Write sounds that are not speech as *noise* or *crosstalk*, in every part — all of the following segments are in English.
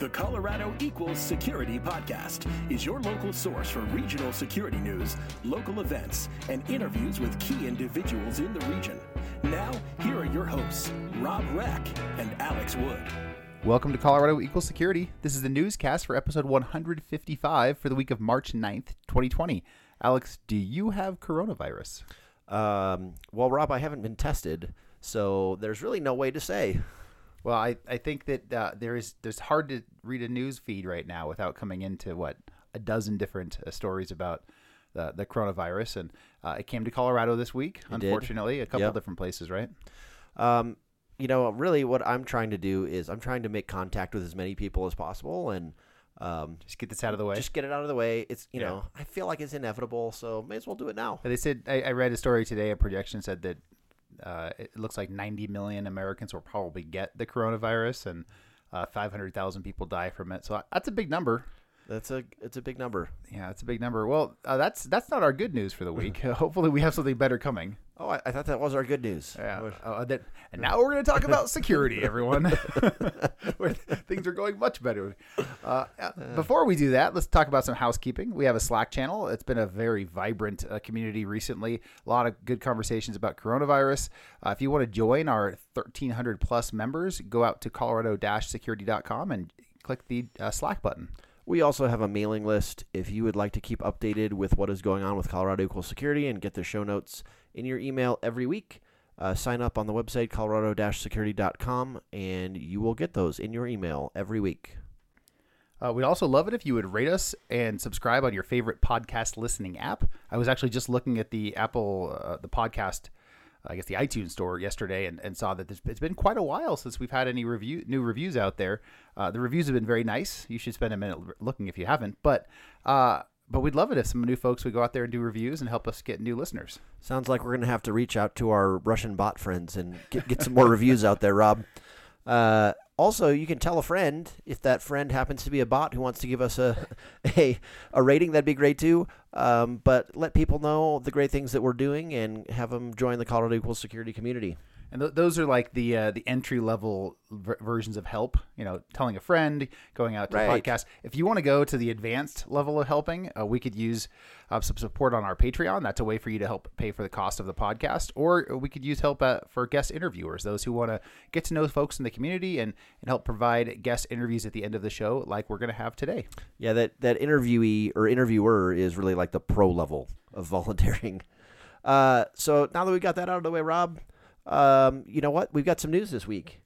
The Colorado Equals Security Podcast is your local source for regional security news, local events, and interviews with key individuals in the region. Now, here are your hosts, Rob Reck and Alex Wood. Welcome to Colorado Equal Security. This is the newscast for episode 155 for the week of March 9th, 2020. Alex, do you have coronavirus? Um, well, Rob, I haven't been tested, so there's really no way to say. Well, I, I think that uh, there is there's hard to read a news feed right now without coming into what a dozen different uh, stories about the, the coronavirus, and uh, it came to Colorado this week. It did. unfortunately, a couple Yep. different places, right? Um, you know, really, what I'm trying to do is I'm trying to make contact with as many people as possible, and um, Just get this out of the way. just get it out of the way. It's you Yeah. know, I feel like it's inevitable, so may as well do it now. They said I, I read a story today. A projection said that uh, it looks like 90 million Americans will probably get the coronavirus, and uh, 500,000 people die from it. So that's a big number. That's a it's a big number. Yeah, that's a big number. Well, uh, that's that's not our good news for the week. *laughs* Hopefully, we have something better coming. Oh, I, I thought that was our good news. Yeah. Uh, that, and now we're going to talk about security, everyone. *laughs* Where things are going much better. Uh, uh, before we do that, let's talk about some housekeeping. We have a Slack channel. It's been a very vibrant uh, community recently. A lot of good conversations about coronavirus. Uh, if you want to join our 1,300 plus members, go out to colorado-security.com and click the uh, Slack button. We also have a mailing list. If you would like to keep updated with what is going on with Colorado Equal Security and get the show notes in your email every week, uh, sign up on the website colorado-security.com and you will get those in your email every week. Uh, we'd also love it if you would rate us and subscribe on your favorite podcast listening app. I was actually just looking at the Apple, uh, the podcast, I guess the iTunes store yesterday, and, and saw that there's, it's been quite a while since we've had any review new reviews out there. Uh, the reviews have been very nice. You should spend a minute looking if you haven't. But uh, but we'd love it if some new folks would go out there and do reviews and help us get new listeners. Sounds like we're going to have to reach out to our Russian bot friends and get, get some more reviews out there, Rob. Uh, also, you can tell a friend if that friend happens to be a bot who wants to give us a *laughs* a, a rating. That'd be great too. Um, but let people know the great things that we're doing and have them join the Colorado Equal Security community. And th- those are like the uh, the entry level ver- versions of help. You know, telling a friend, going out to a Right. podcast. If you want to go to the advanced level of helping, uh, we could use uh, some support on our Patreon. That's a way for you to help pay for the cost of the podcast. Or we could use help uh, for guest interviewers, those who want to get to know folks in the community and, and help provide guest interviews at the end of the show, like we're going to have today. Yeah, that that interviewee or interviewer is really like the pro level of *laughs* volunteering. Uh, so now that we got that out of the way, Rob, um, you know what? We've got some news this week.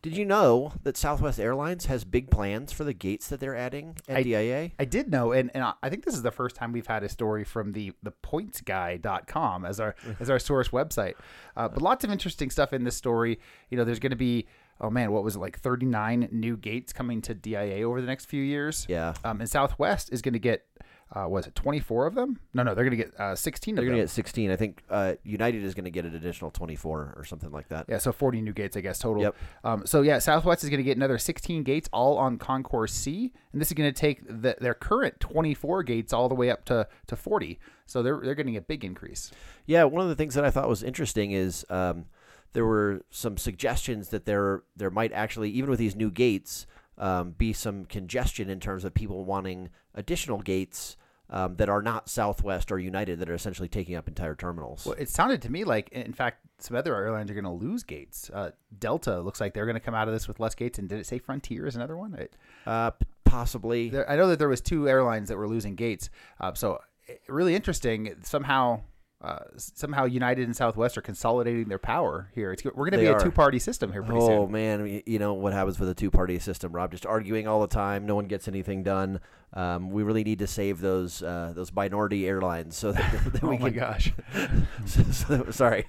Did you know that Southwest Airlines has big plans for the gates that they're adding at I- DIA? I did know, and, and I think this is the first time we've had a story from the the pointsguy.com as our *laughs* as our source website. Uh, but lots of interesting stuff in this story. You know, there's going to be oh man, what was it like 39 new gates coming to DIA over the next few years? Yeah. Um, and Southwest is going to get uh, was it 24 of them? No, no, they're going to get uh, 16 They're going to get 16. I think uh, United is going to get an additional 24 or something like that. Yeah, so 40 new gates, I guess, total. Yep. Um, so, yeah, Southwest is going to get another 16 gates, all on Concourse C. And this is going to take the, their current 24 gates all the way up to, to 40. So they're, they're getting a big increase. Yeah, one of the things that I thought was interesting is um, there were some suggestions that there there might actually, even with these new gates, um, be some congestion in terms of people wanting additional gates um, that are not Southwest or United that are essentially taking up entire terminals. Well, it sounded to me like, in fact, some other airlines are going to lose gates. Uh, Delta looks like they're going to come out of this with less gates. And did it say Frontier is another one? It, Uh, possibly. there, I know that there was two airlines that were losing gates. Uh, so really interesting. Somehow, uh, somehow United and Southwest are consolidating their power here. It's, we're going to be a two party system here pretty Oh soon. man, you know what happens with a two-party system, Rob? Just arguing all the time. No one gets anything done. Um, we really need to save those uh, those minority airlines so that, *laughs* that we Oh my can. gosh. *laughs* so- so- sorry.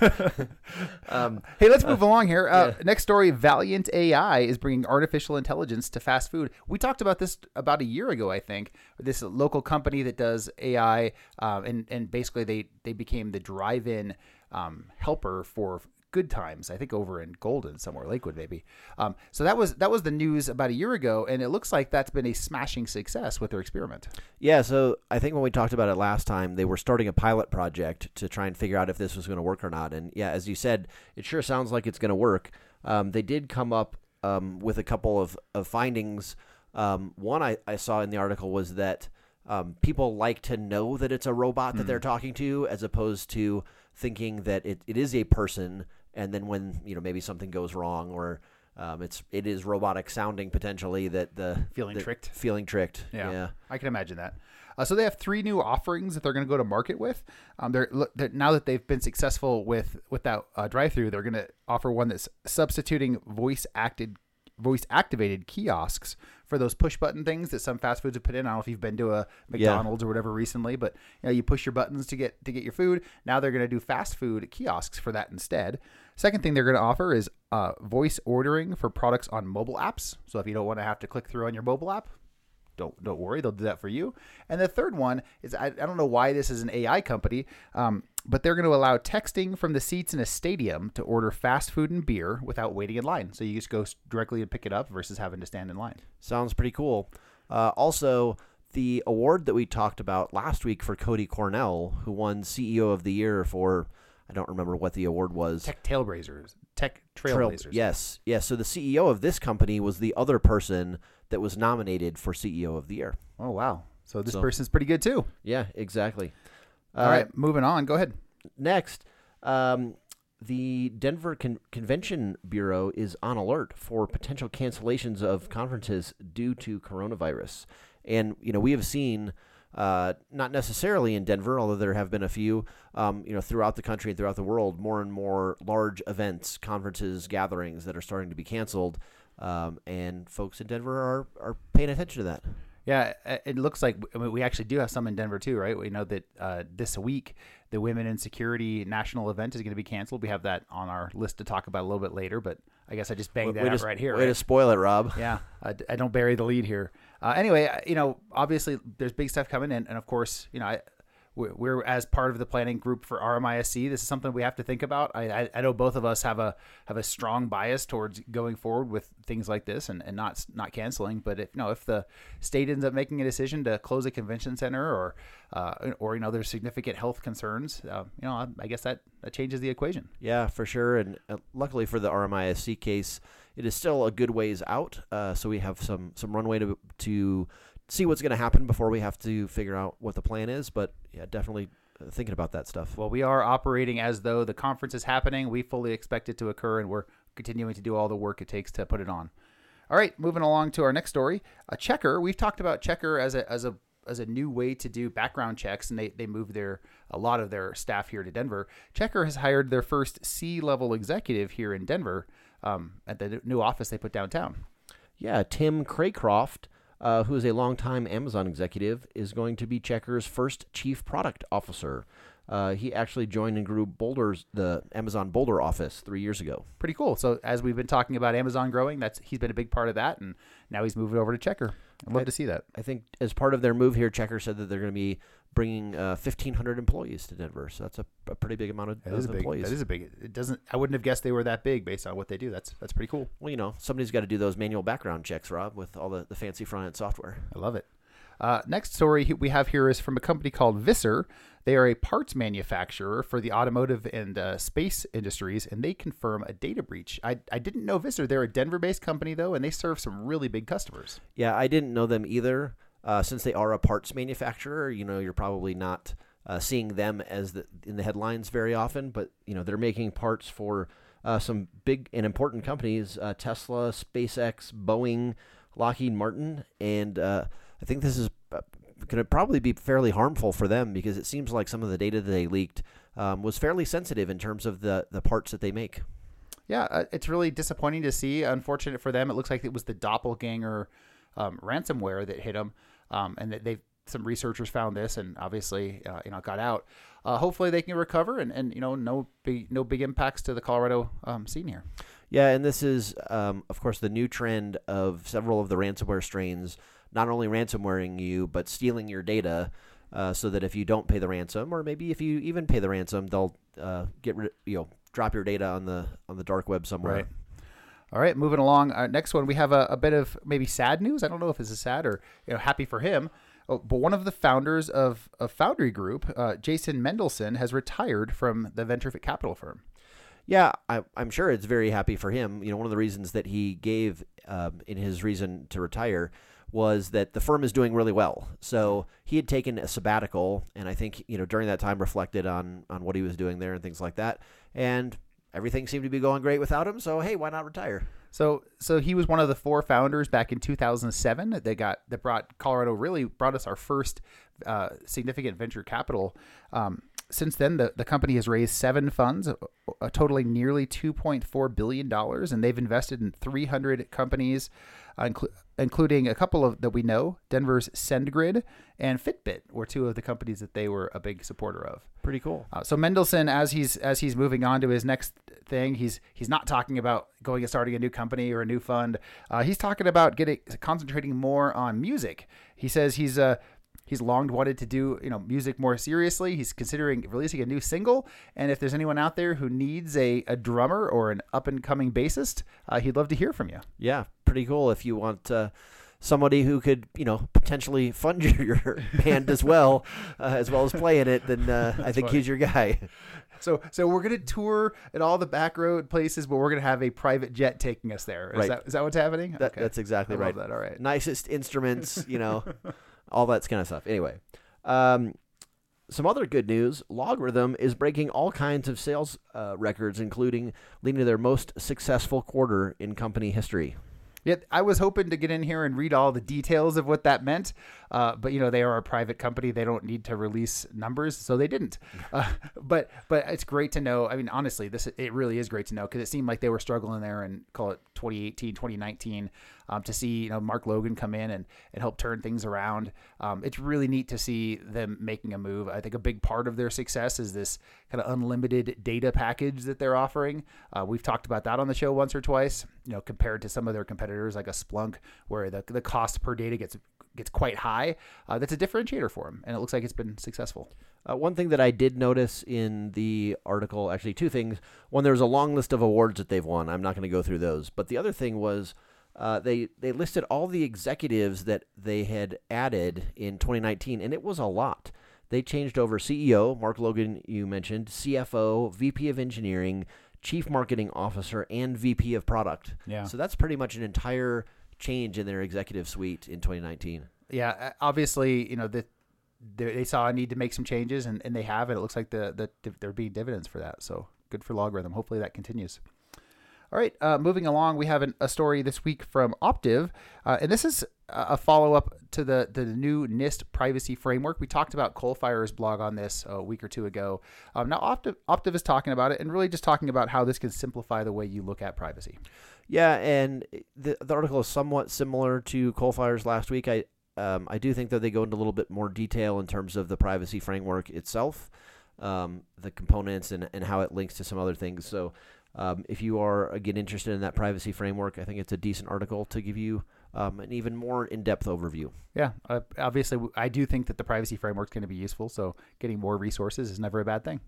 *laughs* um, Hey, let's move along here. Uh, Next story: Valyant AI is bringing artificial intelligence to fast food. We talked about this about a year ago, I think. This local company that does AI, um, and and basically they they became the drive-in um, helper for Good Times. I think over in Golden somewhere, Lakewood maybe. Um, so that was that was the news about a year ago, and it looks like that's been a smashing success with their experiment. Yeah, so I think when we talked about it last time, they were starting a pilot project to try and figure out if this was going to work or not. And yeah, as you said, it sure sounds like it's going to work. Um, they did come up um, with a couple of, of findings. Um, one I, I saw in the article was that um, people like to know that it's a robot that they're talking to, as opposed to thinking that it, it is a person. And then when you know maybe something goes wrong or um, it's it is robotic sounding potentially that the Feeling the- tricked. feeling tricked. Yeah, yeah. I can imagine that. Uh, so they have three new offerings that they're going to go to market with. Um, they're, they're now that they've been successful with with that uh, drive-through, they're going to offer one that's substituting voice acted, voice activated kiosks for those push button things that some fast foods have put in. I don't know if you've been to a McDonald's or whatever recently, but you know you push your buttons to get to get your food. Now they're going to do fast food kiosks for that instead. Second thing they're going to offer is uh, voice ordering for products on mobile apps. So if you don't want to have to click through on your mobile app, don't don't worry, they'll do that for you. And the third one is I, I don't know why this is an AI company, um, but they're going to allow texting from the seats in a stadium to order fast food and beer without waiting in line. So you just go directly and pick it up versus having to stand in line. Sounds pretty cool. Uh, also, the award that we talked about last week for Cody Cornell, who won CEO of the Year for, I don't remember what the award was. Tech Tailblazers, Tech Trail- Trailblazers. yes, yes. So the CEO of this company was the other person that was nominated for CEO of the Year. Oh wow. So this So- person's pretty good too. Yeah, exactly. All right, moving on. Go ahead. Next, um, the Denver Con- Convention Bureau is on alert for potential cancellations of conferences due to coronavirus. And, you know, we have seen, uh, not necessarily in Denver, although there have been a few, um, you know, throughout the country and throughout the world, more and more large events, conferences, gatherings that are starting to be canceled. Um, and folks in Denver are, are paying attention to that. Yeah, it looks like I mean, we actually do have some in Denver too, right? We know that uh, this week the Women in Security national event is going to be canceled. We have that on our list to talk about a little bit later, but I guess I just banged that way out to, right here. Way right? to spoil it, Rob. yeah, I, I don't bury the lead here. Uh, anyway, you know, obviously there's big stuff coming, and, and of course, you know, I, we're, we're as part of the planning group for RMISC. This is something we have to think about. I, I, I know both of us have a have a strong bias towards going forward with things like this and, and not not canceling. But if you know if the state ends up making a decision to close a convention center or uh, or you know there's significant health concerns, uh, you know, I, I guess that that changes the equation. Yeah, for sure. And uh, luckily for the RMISC case, it is still a good ways out. Uh, so we have some some runway to to see what's going to happen before we have to figure out what the plan is. But yeah, definitely uh, thinking about that stuff. Well, we are operating as though the conference is happening. We fully expect it to occur, and we're continuing to do all the work it takes to put it on. All right, moving along to our next story. A Checkr. We've talked about Checkr as a as a as a new way to do background checks, and they they moved their a lot of their staff here to Denver. Checkr has hired their first C level executive here in Denver um, at the new office they put downtown. Yeah, Tim Craycroft, uh, who is a longtime Amazon executive, is going to be Checkr's first chief product officer. Uh, he actually joined and grew Boulder's the Amazon Boulder office three years ago. Pretty cool. So as we've been talking about Amazon growing, that's he's been a big part of that, and now he's moving over to Checkr. I'd love to see that. I think as part of their move here, Checkr said that they're going to be bringing uh, 1,500 employees to Denver. So that's a, a pretty big amount of, That of is a big. employees. That is a big. It doesn't. I wouldn't have guessed they were that big based on what they do. That's that's pretty cool. well, you know, somebody's got to do those manual background checks, Rob, with all the, the fancy front end software. I love it. Uh, next story we have here is from a company called Visser. They are a parts manufacturer for the automotive and uh, space industries, and they confirm a data breach. I, I didn't know Visser. They're a Denver-based company though, and they serve some really big customers. Yeah, I didn't know them either. Uh, since they are a parts manufacturer, you know, you're probably not uh, seeing them as the, in the headlines very often, but you know, they're making parts for uh, some big and important companies: uh, Tesla, SpaceX, Boeing, Lockheed Martin, and uh, I think this is going to probably be fairly harmful for them because it seems like some of the data that they leaked um, was fairly sensitive in terms of the the parts that they make. Yeah, uh, it's really disappointing to see. Unfortunate for them. It looks like it was the doppelganger um, ransomware that hit them, um, and that they some researchers found this, and obviously, uh, you know, got out. Uh, hopefully, they can recover, and, and you know, no big no big impacts to the Colorado um, scene here. Yeah, and this is, um, of course, the new trend of several of the ransomware strains not only ransomwaring you, but stealing your data uh, so that if you don't pay the ransom, or maybe if you even pay the ransom, they'll uh, get rid, you know, drop your data on the on the dark web somewhere. Right. All right, moving along. Our next one, we have a, a bit of maybe sad news. I don't know if this is sad or you know happy for him. Oh, but one of the founders of, Foundry Group, uh, Jason Mendelson, has retired from the venture capital firm. Yeah, I, I'm sure it's very happy for him. You know, one of the reasons that he gave um, in his reason to retire was that the firm is doing really well. So he had taken a sabbatical, and I think you know during that time reflected on on what he was doing there and things like that, and everything seemed to be going great without him. So hey, why not retire? So, so he was one of the four founders back in 2007 that got that brought Colorado really brought us our first uh, significant venture capital. Um, since then, the, the company has raised seven funds, uh, totaling nearly $2.4 billion, and they've invested in 300 companies, uh, inclu- including a couple of that we know Denver's SendGrid and Fitbit were two of the companies that they were a big supporter of. Pretty cool. Uh, so Mendelson, as he's as he's moving on to his next thing, he's he's not talking about going and starting a new company or a new fund. Uh, he's talking about getting concentrating more on music. He says he's uh, he's long wanted to do you know music more seriously. He's considering releasing a new single, and if there's anyone out there who needs a, a drummer or an up and coming bassist, uh, he'd love to hear from you. Yeah, pretty cool. If you want uh, somebody who could you know potentially fund *laughs* your, band as well, uh, as well as play in it, then uh, *laughs* I think funny. he's your guy. So so we're gonna tour at all the back road places, but we're gonna have a private jet taking us there. Is Right. that is that what's happening? That, That's exactly I right. love that. All right. Nicest instruments, you know, *laughs* all that kind of stuff. Anyway, um, some other good news: LogRhythm is breaking all kinds of sales uh, records, including leading to their most successful quarter in company history. Yeah, I was hoping to get in here and read all the details of what that meant, uh, but you know they are a private company; they don't need to release numbers, so they didn't. *laughs* Uh, but but it's great to know. I mean, honestly, this it really is great to know because it seemed like they were struggling there and call it 2018, 2019, um, to see you know Mark Logan come in and and help turn things around. Um, it's really neat to see them making a move. I think a big part of their success is this kind of unlimited data package that they're offering. Uh, we've talked about that on the show once or twice. You know, compared to some of their competitors like a Splunk, where the the cost per data gets gets quite high. Uh, that's a differentiator for them, and it looks like it's been successful. Uh, one thing that I did notice in the article, actually, two things. One, there was a long list of awards that they've won. I'm not going to go through those. But the other thing was uh, they they listed all the executives that they had added in 2019, and it was a lot. They changed over CEO Mark Logan, you mentioned, CFO, VP of Engineering, Chief Marketing Officer, and VP of Product. Yeah. So that's pretty much an entire change in their executive suite in 2019. Yeah, uh, obviously, you know that they, they saw a need to make some changes, and, and they have, and it looks like the, the they're being dividends for that. So good for LogRhythm. Hopefully that continues. All right, uh, moving along, we have an, a story this week from Optiv, uh, and this is a a follow-up to the the new NIST privacy framework. We talked about Coalfire's blog on this a week or two ago. Um, now Optiv, Optiv is talking about it and really just talking about how this can simplify the way you look at privacy. Yeah, and the the article is somewhat similar to Coalfire's last week. I um, I do think that they go into a little bit more detail in terms of the privacy framework itself, um, the components, and, and how it links to some other things. So, um, if you are again interested in that privacy framework, I think it's a decent article to give you um, an even more in depth overview. Yeah, uh, obviously, I do think that the privacy framework is going to be useful. So getting more resources is never a bad thing.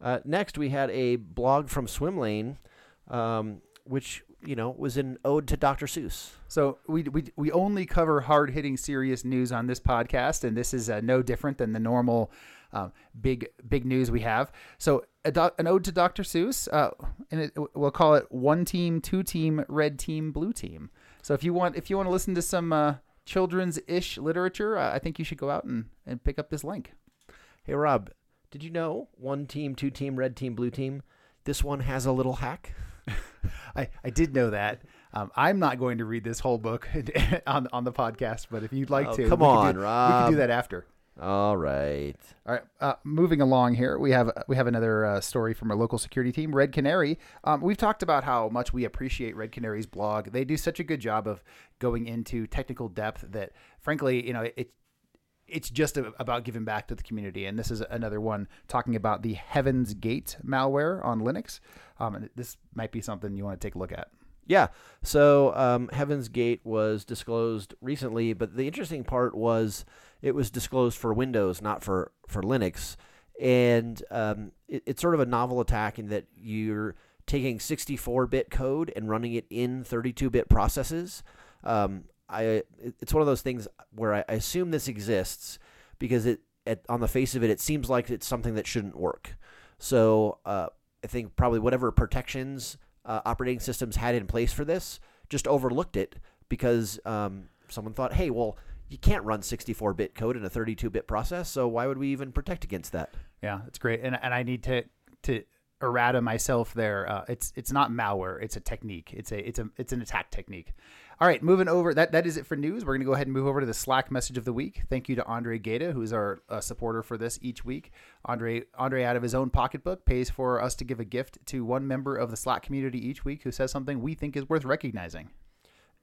Uh, next, we had a blog from Swimlane, um, which you know was an ode to Dr. Seuss. So we, we, we only cover hard hitting serious news on this podcast, and this is uh, no different than the normal um, big big news we have. So an ode to Dr. Seuss, uh, and it, we'll call it one team, two team, red team, blue team. So if you want if you want to listen to some uh, children's ish literature, uh, I think you should go out and, and pick up this link. Hey Rob, did you know one team, two team, red team, blue team? This one has a little hack. *laughs* I, I did know that. Um, I'm not going to read this whole book *laughs* on on the podcast, but if you'd like Oh, to, come on, do, We can do that after. All right. All right, uh, moving along here, we have we have another uh, story from our local security team, Red Canary. Um, we've talked about how much we appreciate Red Canary's blog. They do such a good job of going into technical depth that, frankly, you know, it it's just a, about giving back to the community. And this is another one talking about the Heaven's Gate malware on Linux. Um, and this might be something you want to take a look at. Yeah. So um, Heaven's Gate was disclosed recently, but the interesting part was it was disclosed for Windows, not for for Linux, and um, it, it's sort of a novel attack in that you're taking 64-bit code and running it in 32-bit processes. Um, I it- it's one of those things where I, I assume this exists because it at, on the face of it it seems like it's something that shouldn't work. So uh, I think probably whatever protections uh, operating systems had in place for this just overlooked it because um, someone thought, hey, well, you can't run 64-bit code in a 32-bit process, so why would we even protect against that? Yeah, it's great, and and I need to to errata myself there. Uh, it's it's not malware; it's a technique. It's a it's a it's an attack technique. All right, moving over. That that is it for news. We're going to go ahead and move over to the Slack message of the week. Thank you to Andre Gata, who's our uh, supporter for this each week. Andre Andre, out of his own pocketbook, pays for us to give a gift to one member of the Slack community each week who says something we think is worth recognizing.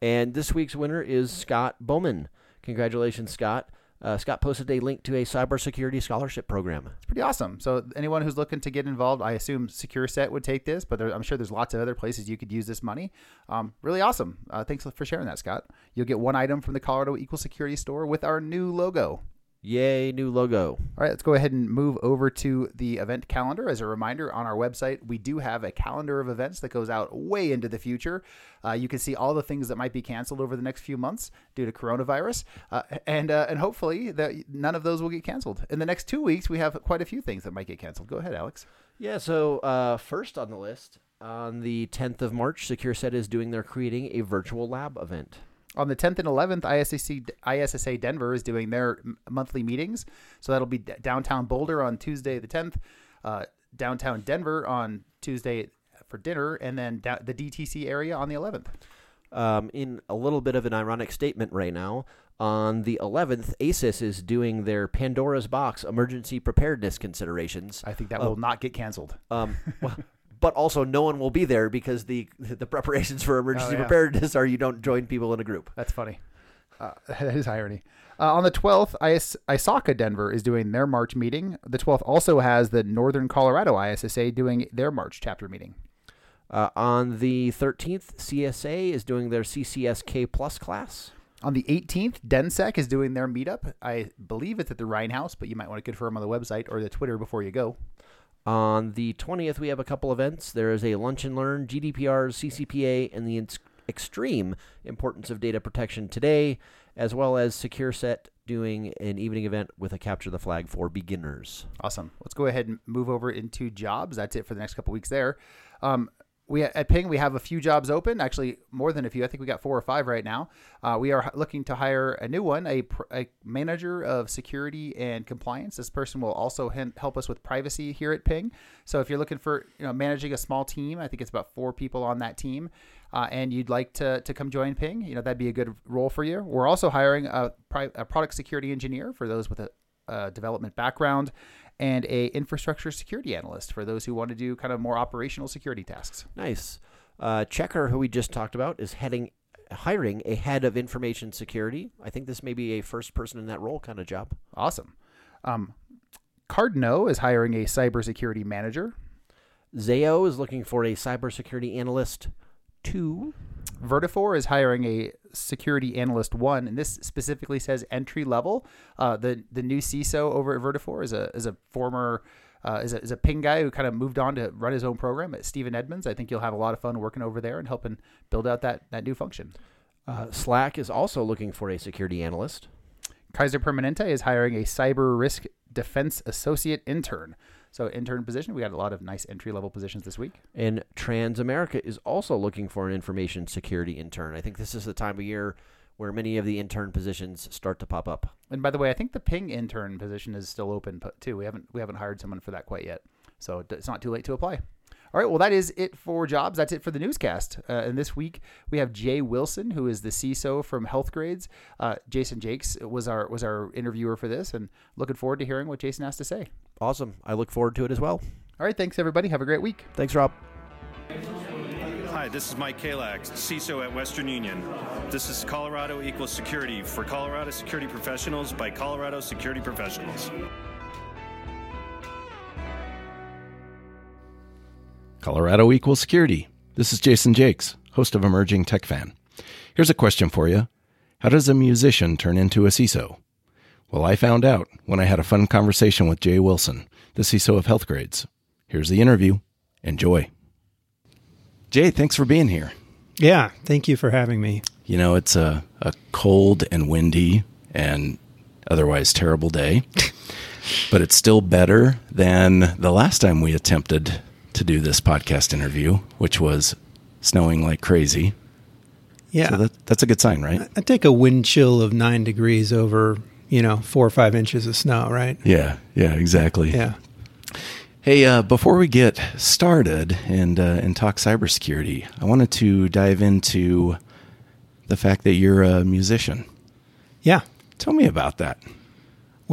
And this week's winner is Scott Bowman. Congratulations, Scott. Uh, Scott posted a link to a cybersecurity scholarship program. It's pretty awesome. So anyone who's looking to get involved, I assume SecureSet would take this, but there, I'm sure there's lots of other places you could use this money. Um, really awesome. Uh, thanks for sharing that, Scott. You'll get one item from the Colorado Equal Security Store with our new logo. Yay, new logo. All right, let's go ahead and move over to the event calendar. As a reminder, on our website, we do have a calendar of events that goes out way into the future. Uh, you can see all the things that might be canceled over the next few months due to coronavirus, uh, and uh, and hopefully that none of those will get canceled. In the next two weeks, we have quite a few things that might get canceled. Go ahead, Alex. Yeah, so uh, first on the list, on the 10th of March, SecureSet is doing their creating a virtual lab event. On the 10th and 11th, ISSA, ISSA Denver is doing their monthly meetings. So that'll be downtown Boulder on Tuesday the 10th, uh, downtown Denver on Tuesday for dinner, and then the DTC area on the 11th. Um, in a little bit of an ironic statement right now, on the 11th, ASIS is doing their Pandora's Box emergency preparedness considerations. I think that will not get canceled. Um, *laughs* well, but also no one will be there because the the preparations for emergency oh, yeah. preparedness are you don't join people in a group. That's funny. Uh, *laughs* that is irony. Uh, on the 12th, IS- ISACA Denver is doing their March meeting. The 12th also has the Northern Colorado ISSA doing their March chapter meeting. Uh, on the 13th, CSA is doing their CCSK Plus class. On the 18th, DenSec is doing their meetup. I believe it's at the Rhine House, but you might want to confirm on the website or the Twitter before you go. On the 20th, we have a couple events. There is a Lunch and Learn, GDPR, CCPA, and the extreme importance of data protection today, as well as SecureSet doing an evening event with a Capture the Flag for beginners. Awesome. Let's go ahead and move over into jobs. That's it for the next couple weeks there. Um, we at Ping we have a few jobs open. Actually, more than a few. I think we got four or five right now. Uh, we are looking to hire a new one, a, a, manager of security and compliance. This person will also help us with privacy here at Ping. So if you're looking for you know managing a small team, I think it's about four people on that team. Uh, and you'd like to, to come join Ping, you know that'd be a good role for you. We're also hiring a, a product security engineer for those with a, a development background, and a infrastructure security analyst for those who want to do kind of more operational security tasks. Nice. Uh, Checkr, who we just talked about, is heading hiring a head of information security. I think this may be a first person in that role kind of job. Awesome. Um, Cardno is hiring a cybersecurity manager. Zayo is looking for a cybersecurity analyst two. Vertafore is hiring a security analyst one, and this specifically says entry level. Uh, the the new CISO over at Vertafore is a is a former uh, is, a, is a ping guy who kind of moved on to run his own program at Stephen Edmonds. I think you'll have a lot of fun working over there and helping build out that that new function. Uh, Slack is also looking for a security analyst. Kaiser Permanente is hiring a cyber risk defense associate intern. So intern position, we got a lot of nice entry level positions this week. And Transamerica is also looking for an information security intern. I think this is the time of year where many of the intern positions start to pop up. And by the way, I think the ping intern position is still open too. We haven't we haven't hired someone for that quite yet, so it's not too late to apply. All right, well, that is it for jobs. That's it for the newscast. Uh, and this week we have Jay Wilson, who is the CISO from Healthgrades. Uh, Jason Jakes was our was our interviewer for this, and looking forward to hearing what Jason has to say. Awesome. I look forward to it as well. All right, thanks everybody. Have a great week. Thanks, Rob. Hi, this is Mike Kalak, CISO at Western Union. This is Colorado Equals Security for Colorado Security Professionals by Colorado Security Professionals. Colorado equals security. This is Jason Jakes, host of Emerging Tech Fan. Here's a question for you How does a musician turn into a CISO? Well, I found out when I had a fun conversation with Jay Wilson, the CISO of Healthgrades. Here's the interview. Enjoy. Jay, thanks for being here. Yeah, thank you for having me. You know, it's a, a cold and windy and otherwise terrible day, *laughs* but it's still better than the last time we attempted to do this podcast interview, which was snowing like crazy. Yeah. So that, that's a good sign, right? I take a wind chill of nine degrees over, you know, four or five inches of snow, right? Yeah, yeah, exactly. Yeah. Hey, uh, before we get started and uh, and talk cybersecurity, I wanted to dive into the fact that you're a musician. Yeah. Tell me about that.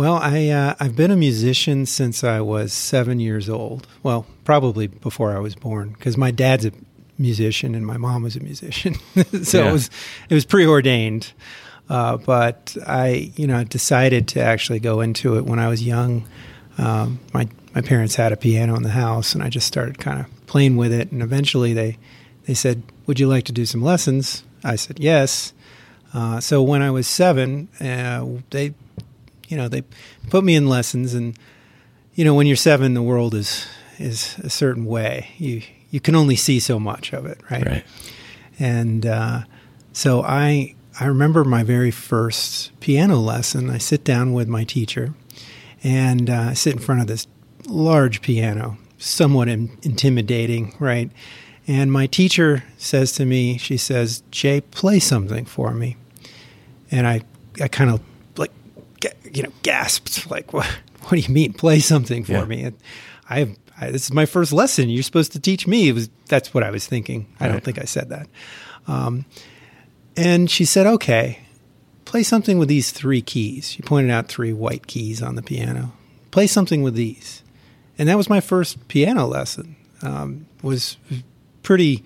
Well, I uh, I've been a musician since I was seven years old. Well, probably before I was born, because my dad's a musician and my mom was a musician, *laughs* so Yeah. it was it was preordained. Uh, but I, you know, decided to actually go into it when I was young. Um, my my parents had a piano in the house, and I just started kind of playing with it. And eventually, they they said, "Would you like to do some lessons?" I said, "Yes." Uh, so when I was seven, uh, they, you know, they put me in lessons, and you know, when you're seven, the world is is a certain way. You you can only see so much of it, right? Right. And uh, so I I remember my very first piano lesson. I sit down with my teacher, and uh, I sit in front of this large piano, somewhat in, intimidating, right? And my teacher says to me, she says, "Jay, play something for me." And I I kind of you know gasped, like what What do you mean, play something for Yeah. me? And I, I this is my first lesson. You're supposed to teach me. It was that's what I was thinking. I don't think I said that. Um, and she said, "Okay, play something with these three keys." She pointed out three white keys on the piano. Play something with these, and that was my first piano lesson. Um, was pretty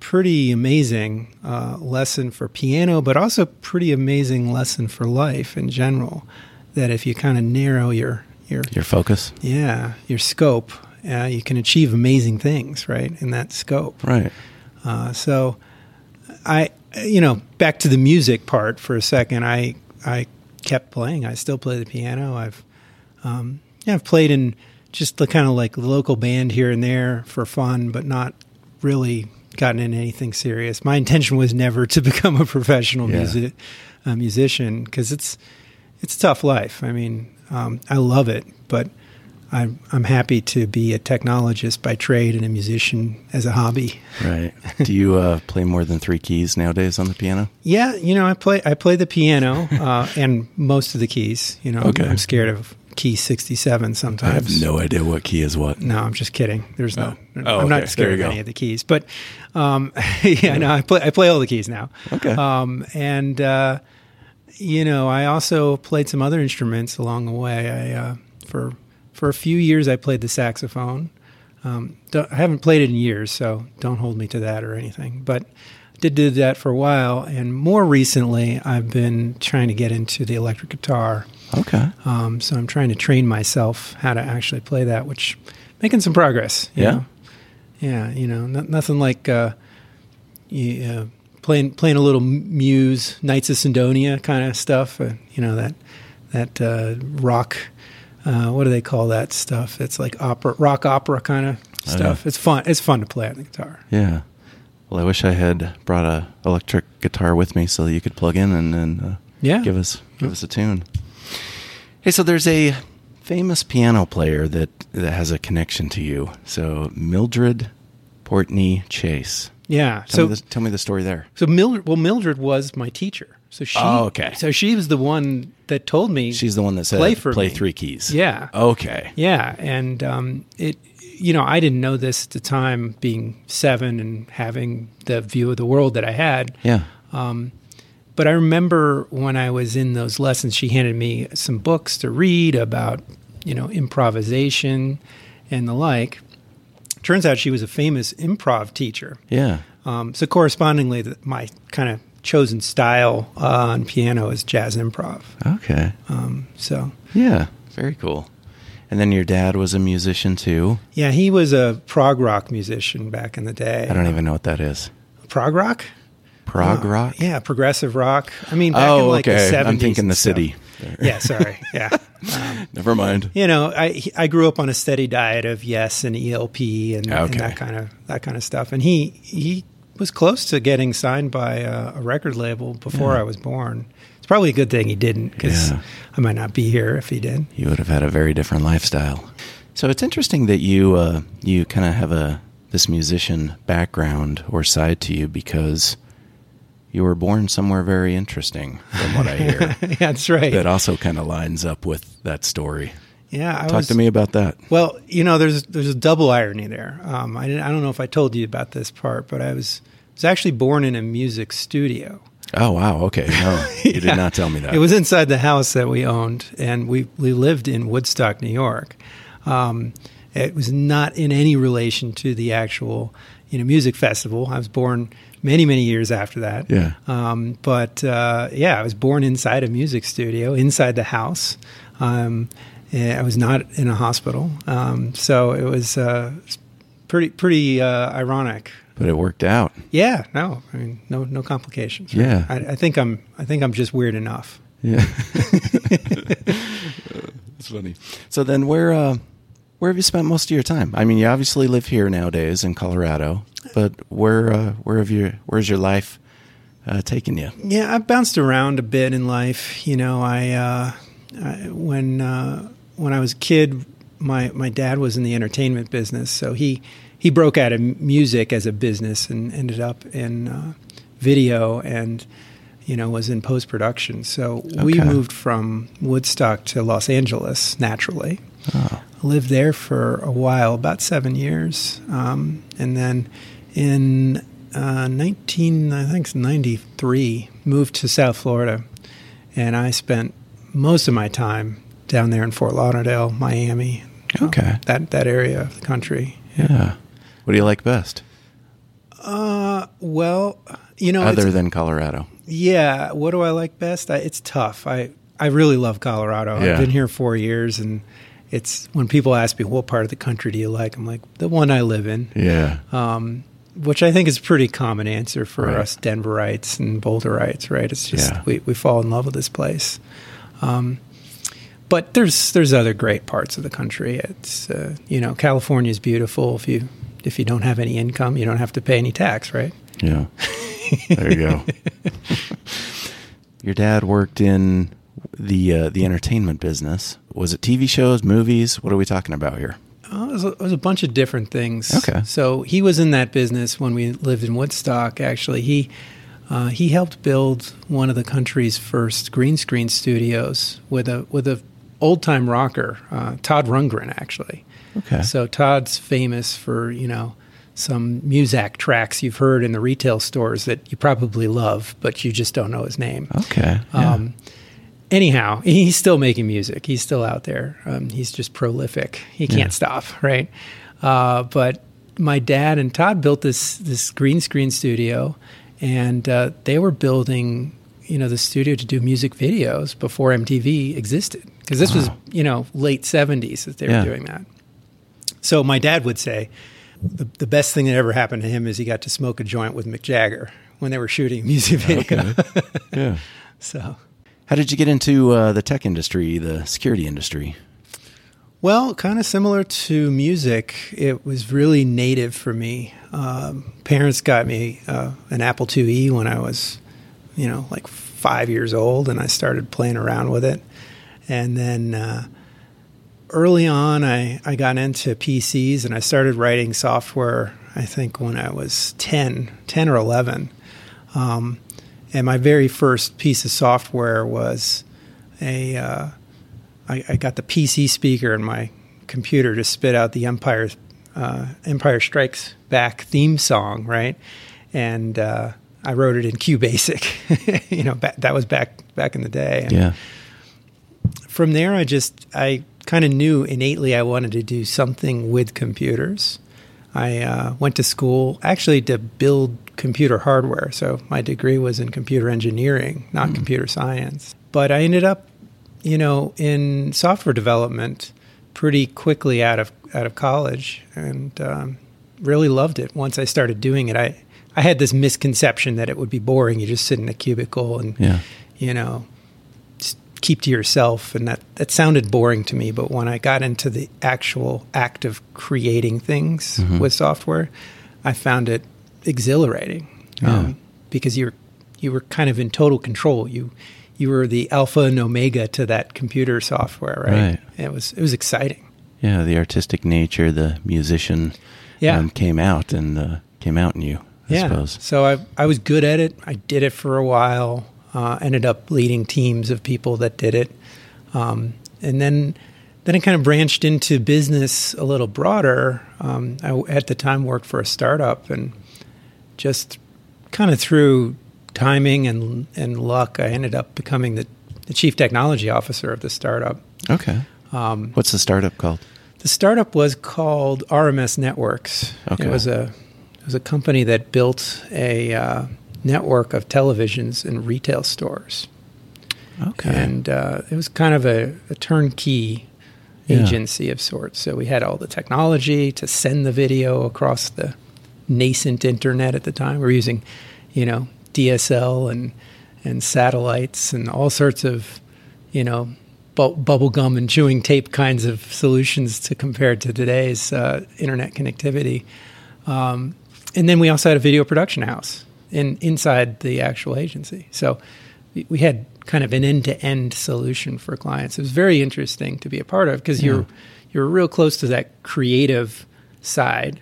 pretty amazing uh, lesson for piano, but also pretty amazing lesson for life in general. That if you kind of narrow your your Your focus. yeah your scope, uh, you can achieve amazing things, right? In that scope. Right. Uh, so, I, you know, back to the music part for a second. I I kept playing. I still play the piano. I've um, yeah, I've played in just the kind of like local band here and there for fun, but not really gotten into anything serious. My intention was never to *laughs* become a professional Yeah. music uh, musician because it's it's a tough life. I mean, um, I love it, but I'm I'm happy to be a technologist by trade and a musician as a hobby. Right. Do you uh, play more than three keys nowadays on the piano? Yeah, you know, I play I play the piano uh, and most of the keys. You know, Okay. I'm scared of key 67 sometimes. I have no idea what key is what. No, I'm just kidding. There's no. Oh. I'm Oh, okay. not scared of go. any of the keys, but um, *laughs* yeah, no, I play I play all the keys now. Okay. Um, and uh, you know, I also played some other instruments along the way. I uh, for for a few years I played the saxophone. Um, don't, I haven't played it in years, so don't hold me to that or anything. But did do that for a while, and more recently I've been trying to get into the electric guitar. Okay. Um, so I'm trying to train myself how to actually play that, which making some progress. Yeah? know. yeah. You know, no, nothing like uh, you, uh, playing playing a little Muse, Knights of Cydonia kind of stuff. Uh, you know that that uh, rock. Uh, what do they call that stuff? It's like opera, rock opera kind of stuff. It's fun. It's fun to play on the guitar. Yeah. Well, I wish I had brought a electric guitar with me so that you could plug in and then uh, Yeah. give us give us a tune. Hey, so there's a famous piano player that that has a connection to you. So Mildred Portney Chase. Yeah. Tell, so me, the, tell me the story there. So Mildred, well, Mildred was my teacher. So she, Oh, okay. So she was the one that told me She's the one that said play for play me. three keys. Yeah, Okay. yeah, and um, it, you know, I didn't know this at the time, being seven and having the view of the world that I had. Yeah. But I remember when I was in those lessons, she handed me some books to read about, you know, improvisation and the like. Turns out she was a famous improv teacher. Yeah. Um, so correspondingly, the, my kind of chosen style uh, on piano is jazz improv. Okay. Um, so Yeah. Very cool. And then your dad was a musician too. yeah, he was a prog rock musician back in the day. I don't even know what that is. prog rock. Prog rock. Yeah, progressive rock. I mean, back Oh, in like okay. the 70s. I'm thinking the city. *laughs* Yeah, sorry. Yeah. *laughs* Never mind. you know, I I grew up on a steady diet of Yes and ELP and, and that kind of that kind of stuff. And he he was close to getting signed by a, a record label before I was born. It's probably a good thing he didn't because Yeah. I might not be here if he did. You would have had a very different lifestyle. So it's interesting that you uh, you kind of have a this musician background or side to you because you were born somewhere very interesting, from what I hear. *laughs* That's right. that also kind of lines up with that story. yeah, I Talk was, to me about that. Well, you know, there's there's a double irony there. Um, I didn't, I don't know if I told you about this part, but I was was actually born in a music studio. Oh wow, okay, no, *laughs* you did not tell me that. It was inside the house that we owned, and we we lived in Woodstock, New York. Um, it was not in any relation to the actual, you know, music festival. I was born many many years after that. Yeah. Um, but uh, yeah, I was born inside a music studio, inside the house. Um, I was not in a hospital, um, so it was uh, pretty pretty uh, ironic. but it worked out. Yeah, no, I mean, no no complications. Yeah. I, I think I'm I think I'm just weird enough. Yeah, *laughs* it's funny. So then, where uh, where have you spent most of your time? I mean, you obviously live here nowadays in Colorado, but where uh, where have you where's your life uh, taken you? Yeah, I've bounced around a bit in life. You know, I, uh, I when uh, when I was a kid, my my dad was in the entertainment business, so he he broke out of music as a business and ended up in uh, video and you know was in post production. So we moved from Woodstock to Los Angeles naturally. Oh, lived there for a while, about seven years, um, and then in uh, 19, I think it's 93, moved to South Florida, and I spent most of my time down there in Fort Lauderdale, Miami, um, Okay. that that area of the country. yeah. What do you like best, Uh, well, you know, other than Colorado? Yeah, what do I like best? I, it's tough. I I really love Colorado. Yeah. I've been here four years, and it's when people ask me what part of the country do you like, I'm like the one I live in, Yeah, um, which I think is a pretty common answer for Right. us Denverites and Boulderites, right? It's just Yeah. we, we fall in love with this place. Um, but there's there's other great parts of the country. It's uh, you know California is beautiful if you if you don't have any income, you don't have to pay any tax, right? yeah. There you go. *laughs* Your dad worked in the uh, the entertainment business. Was it TV shows, movies? What are we talking about here? Oh, it, was a, it was a bunch of different things. Okay. So he was in that business when we lived in Woodstock. Actually, he uh, he helped build one of the country's first green screen studios with a with a old time rocker, uh, Todd Rundgren. Actually, Okay. so Todd's famous for you know some Muzak tracks you've heard in the retail stores that you probably love, but you just don't know his name. Okay. yeah. Um, anyhow, he's still making music. He's still out there. Um, he's just prolific. He can't Yeah. stop, right? Uh, but my dad and Todd built this this green screen studio, and uh, they were building, you know, the studio to do music videos before MTV existed, because this was, you know, late '70s that they Yeah. were doing that. So my dad would say, the, the best thing that ever happened to him is he got to smoke a joint with Mick Jagger when they were shooting a music video. *laughs* yeah. so. How did you get into uh, the tech industry, the security industry? Well, kind of similar to music, it was really native for me. Um, parents got me uh, an Apple IIe when I was, you know, like five years old, and I started playing around with it. And then uh, early on, I, I got into PCs and I started writing software, I think, when I was 10, 10 or 11. Um, and my very first piece of software was a. Uh, I, I got the PC speaker in my computer to spit out the Empire uh, Empire Strikes Back theme song, right? And uh, I wrote it in QBasic. *laughs* you know, ba- that was back back in the day. And Yeah. From there, I just I kind of knew innately I wanted to do something with computers. I uh, went to school actually to build computer hardware. So my degree was in computer engineering, not computer science. But I ended up, you know, in software development pretty quickly out of out of college, and um, really loved it. Once I started doing it, I I had this misconception that it would be boring. You just sit in a cubicle and Yeah. you know just keep to yourself and that that sounded boring to me but when i got into the actual act of creating things with software i found it exhilarating um, because you're you were kind of in total control you you were the alpha and omega to that computer software right, Right. it was it was exciting yeah, the artistic nature, the musician, Yeah. um, came out and uh, came out in you. I yeah. suppose. So I I was good at it. I did it for a while. Uh, ended up leading teams of people that did it, um, and then then it kind of branched into business a little broader. Um, I at the time worked for a startup, and just kind of through timing and and luck, I ended up becoming the, the chief technology officer of the startup. Okay. Um, What's the startup called? the startup was called RMS Networks. Okay. It was a it was a company that built a uh, network of televisions in retail stores, Okay. and uh, it was kind of a, a turnkey Yeah. agency of sorts. So we had all the technology to send the video across the nascent internet at the time. We were using, you know, DSL and and satellites and all sorts of, you know, bu- bubble gum and chewing tape kinds of solutions to compare to today's uh, internet connectivity. Um, and then we also had a video production house in inside the actual agency. So we- we had kind of an end-to-end solution for clients. It was very interesting to be a part of because you're you're real close to that creative side,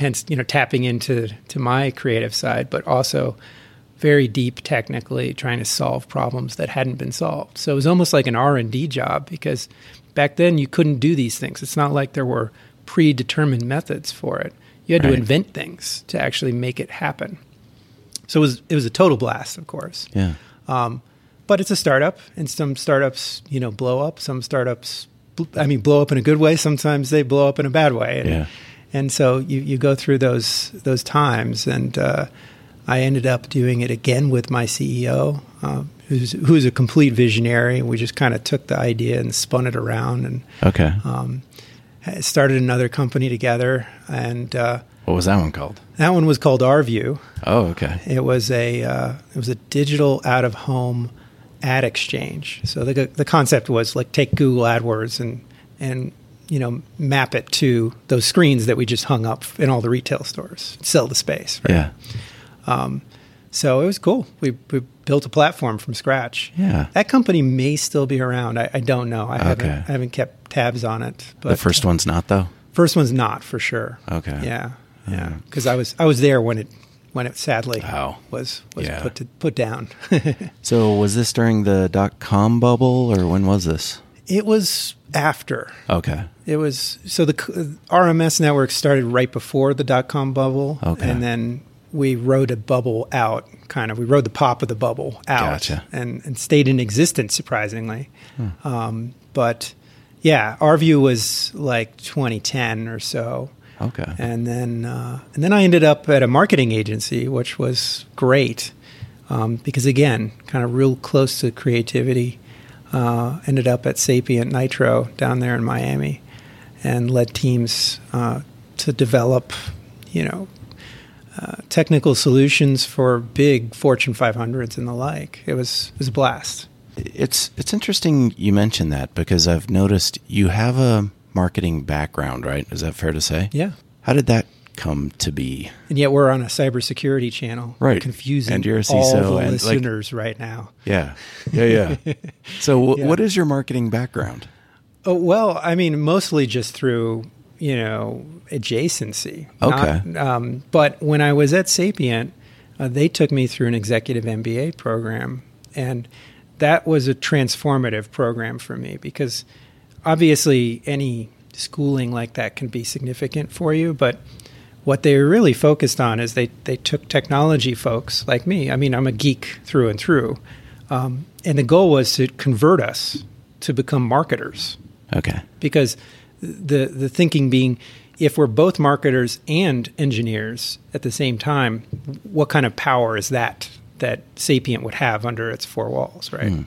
hence you know tapping into to my creative side, but also very deep technically trying to solve problems that hadn't been solved. So it was almost like an R&D job because back then you couldn't do these things. It's not like there were predetermined methods for it. You had Right. to invent things to actually make it happen. So it was it was a total blast, of course. yeah. Um, but it's a startup, and some startups, you know, blow up. Some startups, I mean, blow up in a good way. Sometimes they blow up in a bad way. And, Yeah. And so you, you go through those those times, and uh, I ended up doing it again with my CEO, uh, who's who's a complete visionary. We just kind of took the idea and spun it around, and Okay. um, started another company together. And uh, what was that one called? that one was called RView. Oh, okay. It was a uh, it was a digital out of home ad exchange. So the the concept was like take Google AdWords and and you know map it to those screens that we just hung up in all the retail stores, sell the space. Right? Yeah. Um, so it was cool. We, we built a platform from scratch. Yeah. That company may still be around. I, I don't know. I haven't I haven't kept tabs on it. But the first uh, one's not though. first one's not for sure. Okay. Yeah. Yeah. Because I was I was there when it when it sadly Oh. was was Yeah. put to, put down. *laughs* So was this during the dot com bubble or when was this? It was after. Okay. It was so the RMS network started right before the dot com bubble, Okay. and then we rode a bubble out. Kind of, we rode the pop of the bubble out, Gotcha. and and stayed in existence surprisingly. Um, but yeah, RView was like 2010 or so. Okay. And then uh, and then I ended up at a marketing agency, which was great um, because again, kind of real close to creativity. Uh, ended up at Sapient Nitro down there in Miami, and led teams uh, to develop, you know, uh, technical solutions for big Fortune 500s and the like. It was it was a blast. It's it's interesting you mentioned that because I've noticed you have a marketing background, right? Is that fair to say? Yeah. How did that come to be? And yet we're on a cybersecurity channel, Right. Confusing And you're a all the and, like- listeners right now. Yeah. Yeah, yeah. *laughs* so w- Yeah. what is your marketing background? Oh, well, I mean, mostly just through you know adjacency. Okay. Not- um, but when I was at Sapient, uh, they took me through an executive MBA program, and that was a transformative program for me because obviously any schooling like that can be significant for you, but what they were really focused on is they, they took technology folks like me. I mean, I'm a geek through and through. Um, and the goal was to convert us to become marketers Okay. because the the thinking being if we're both marketers and engineers at the same time what kind of power is that that sapient would have under its four walls right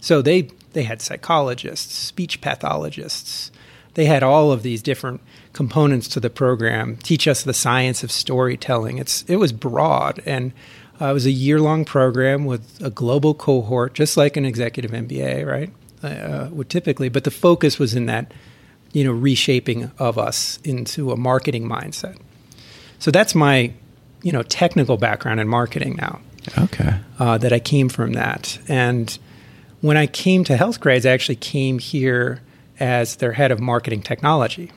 so they they had psychologists speech pathologists they had all of these different components to the program teach us the science of storytelling it's it was broad and uh, it was a year long program with a global cohort just like an executive mba right uh, would typically but the focus was in that you know reshaping of us into a marketing mindset so that's my you know technical background in marketing now Okay. uh, that I came from that. And when I came to Healthgrades, I actually came here as their head of marketing technology.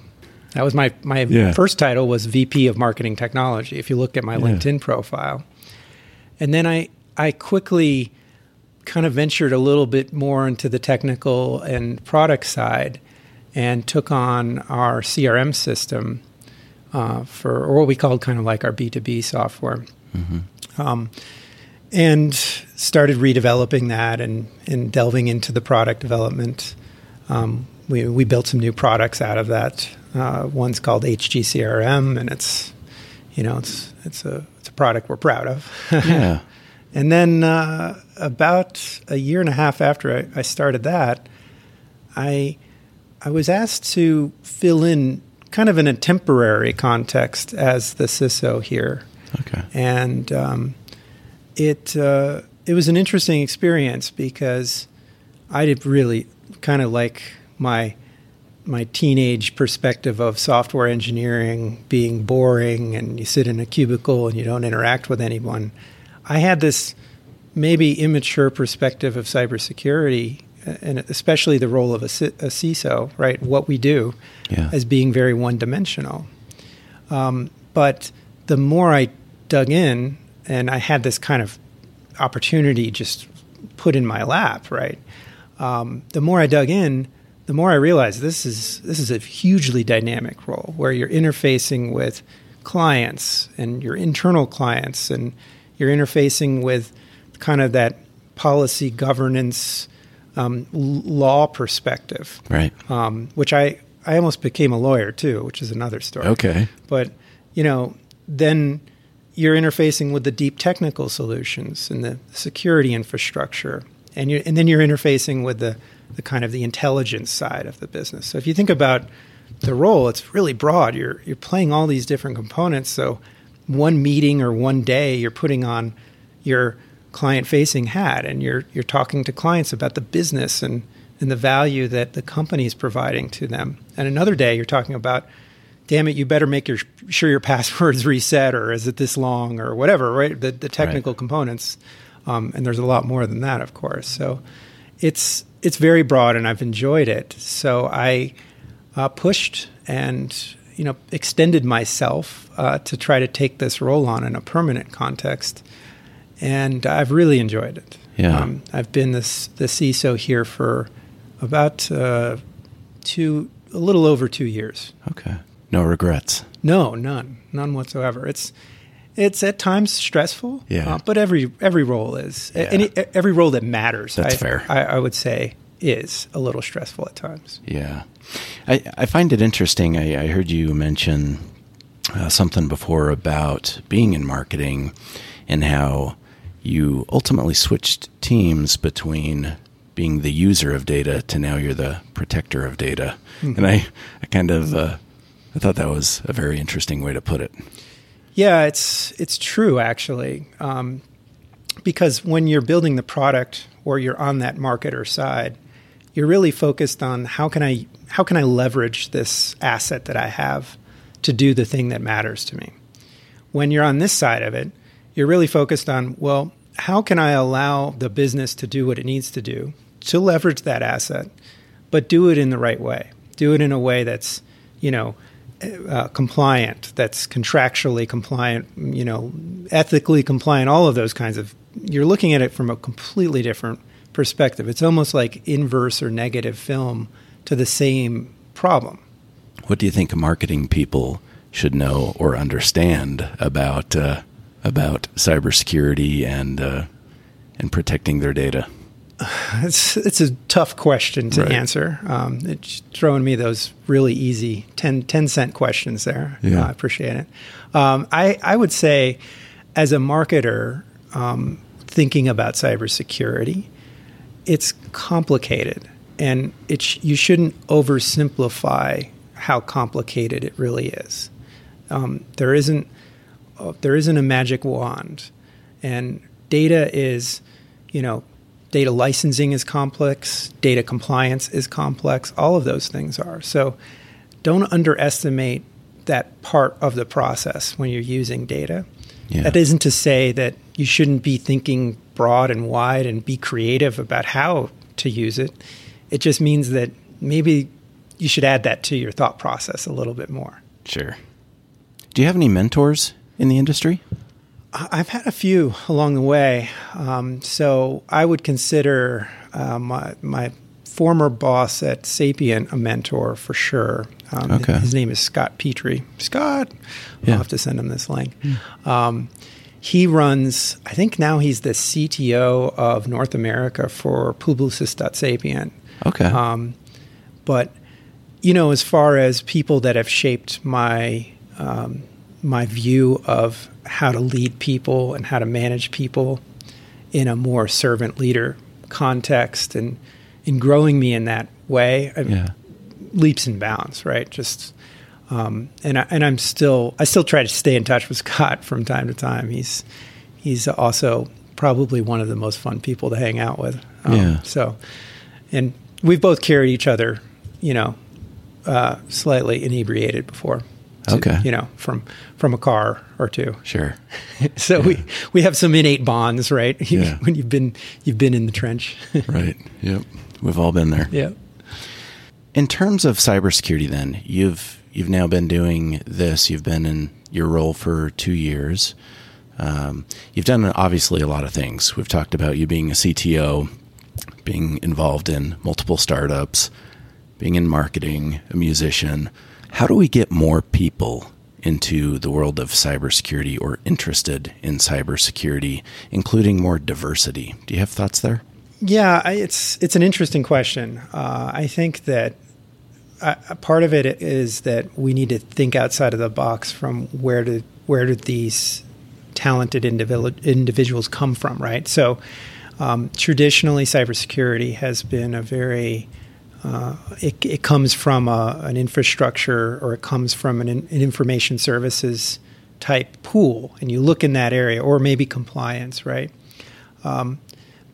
That was my my Yeah. first title was VP of marketing technology. If you look at my Yeah. LinkedIn profile, and then I I quickly kind of ventured a little bit more into the technical and product side, and took on our CRM system uh, for or what we called kind of like our B two B software, um, and started redeveloping that and and delving into the product development. Um, we we built some new products out of that. Uh, one's called HGCRM, and it's you know it's it's a it's a product we're proud of. *laughs* Yeah. And then uh, about a year and a half after I, I started that, I I was asked to fill in kind of in a temporary context as the CISO here, Okay. and um, it uh, it was an interesting experience because I did really kind of like my my teenage perspective of software engineering being boring and you sit in a cubicle and you don't interact with anyone. I had this maybe immature perspective of cybersecurity uh, and especially the role of a, CISO, right? What we do Yeah. as being very one dimensional. Um, but the more I dug in and I had this kind of opportunity just put in my lap, right? Um, the more I dug in, the more I realized this is this is a hugely dynamic role where you're interfacing with clients and your internal clients, and you're interfacing with kind of that policy governance um, law perspective, Right. um, which I I almost became a lawyer too, which is another story. Okay. But you know, then you're interfacing with the deep technical solutions and the security infrastructure, and you and then you're interfacing with the the kind of the intelligence side of the business. So if you think about the role, it's really broad. You're you're playing all these different components. So one meeting or one day, you're putting on your client facing hat and you're you're talking to clients about the business and and the value that the company is providing to them. And another day, you're talking about damn it, you better make your, sure your *laughs* password's reset or is it this long or whatever, right? The, the technical components. Um, and there's a lot more than that, of course. So it's, it's very broad and I've enjoyed it. So I uh, pushed and, you know, extended myself uh, to try to take this role on in a permanent context. And I've really enjoyed it. Yeah. Um, I've been this, the CISO here for about uh, two, a little over two years. Okay. No regrets. No, none, none whatsoever. It's it's at times stressful, Yeah. uh, but every every role is Yeah. any every role that matters. That's I, fair. I, I would say is a little stressful at times. Yeah. I, I find it interesting. I, I heard you mention uh, something before about being in marketing and how you ultimately switched teams between being the user of data to now you're the protector of data. And I, I kind of, uh, I thought that was a very interesting way to put it. Yeah, it's it's true actually, um, because when you're building the product or you're on that marketer side, you're really focused on how can I how can I leverage this asset that I have to do the thing that matters to me. When you're on this side of it, you're really focused on well, how can I allow the business to do what it needs to do to leverage that asset, but do it in the right way. Do it in a way that's you know uh, compliant, that's contractually compliant, you know, ethically compliant, all of those kinds of. You're looking at it from a completely different perspective. It's almost like inverse or negative film to the same problem. What do you think marketing people should know or understand about uh, about cybersecurity and uh, and protecting their data? *sighs* It's it's a tough question to Right. answer. Um, it's throwing me those really easy 10, 10 cent questions there. Yeah. Uh, I appreciate it. Um, I I would say, as a marketer, um, thinking about cybersecurity, it's complicated, and it sh- you shouldn't oversimplify how complicated it really is. Um, there isn't uh, there isn't a magic wand, and data is, you know, data licensing is complex, data compliance is complex. All of those things are. So, don't underestimate that part of the process when you're using data. Yeah. That isn't to say that you shouldn't be thinking broad and wide and be creative about how to use it. It just means that maybe you should add that to your thought process a little bit more. Sure. Do you have any mentors in the industry? I've had a few along the way. Um, so I would consider uh, my, my former boss at Sapient a mentor for sure. Um, Okay. His name is Scott Petrie. Scott, Yeah. I'll have to send him this link. Um, he runs, I think now he's the CTO of North America for Publicis.sapient. Okay. Um, but you know, as far as people that have shaped my um, my view of how to lead people and how to manage people in a more servant leader context, and in growing me in that way, I- yeah. leaps and bounds, right? Just um, and I, and I'm still I still try to stay in touch with Scott from time to time. He's he's also probably one of the most fun people to hang out with. Um, Yeah. So, and we've both carried each other, you know, uh, slightly inebriated before. To- Okay. You know, from from a car or two. Sure. *laughs* So we we have some innate bonds, right? *laughs* Yeah. when you've been you've been in the trench. *laughs* Right. Yep. We've all been there. Yep. In terms of cybersecurity, then you've you've now been doing this. You've been in your role for two years. Um, you've done obviously a lot of things. We've talked about you being a CTO, being involved in multiple startups, being in marketing, a musician. How do we get more people into the world of cybersecurity or interested in cybersecurity, including more diversity? Do you have thoughts there? Yeah, it's it's an interesting question. Uh, I think that uh, part of it is that we need to think outside of the box from where did where did these talented individual, individuals come from, right? So um, traditionally, cybersecurity has been a very uh, it, it comes from a, an infrastructure or it comes from an, an information services type pool, and you look in that area, or maybe compliance, right?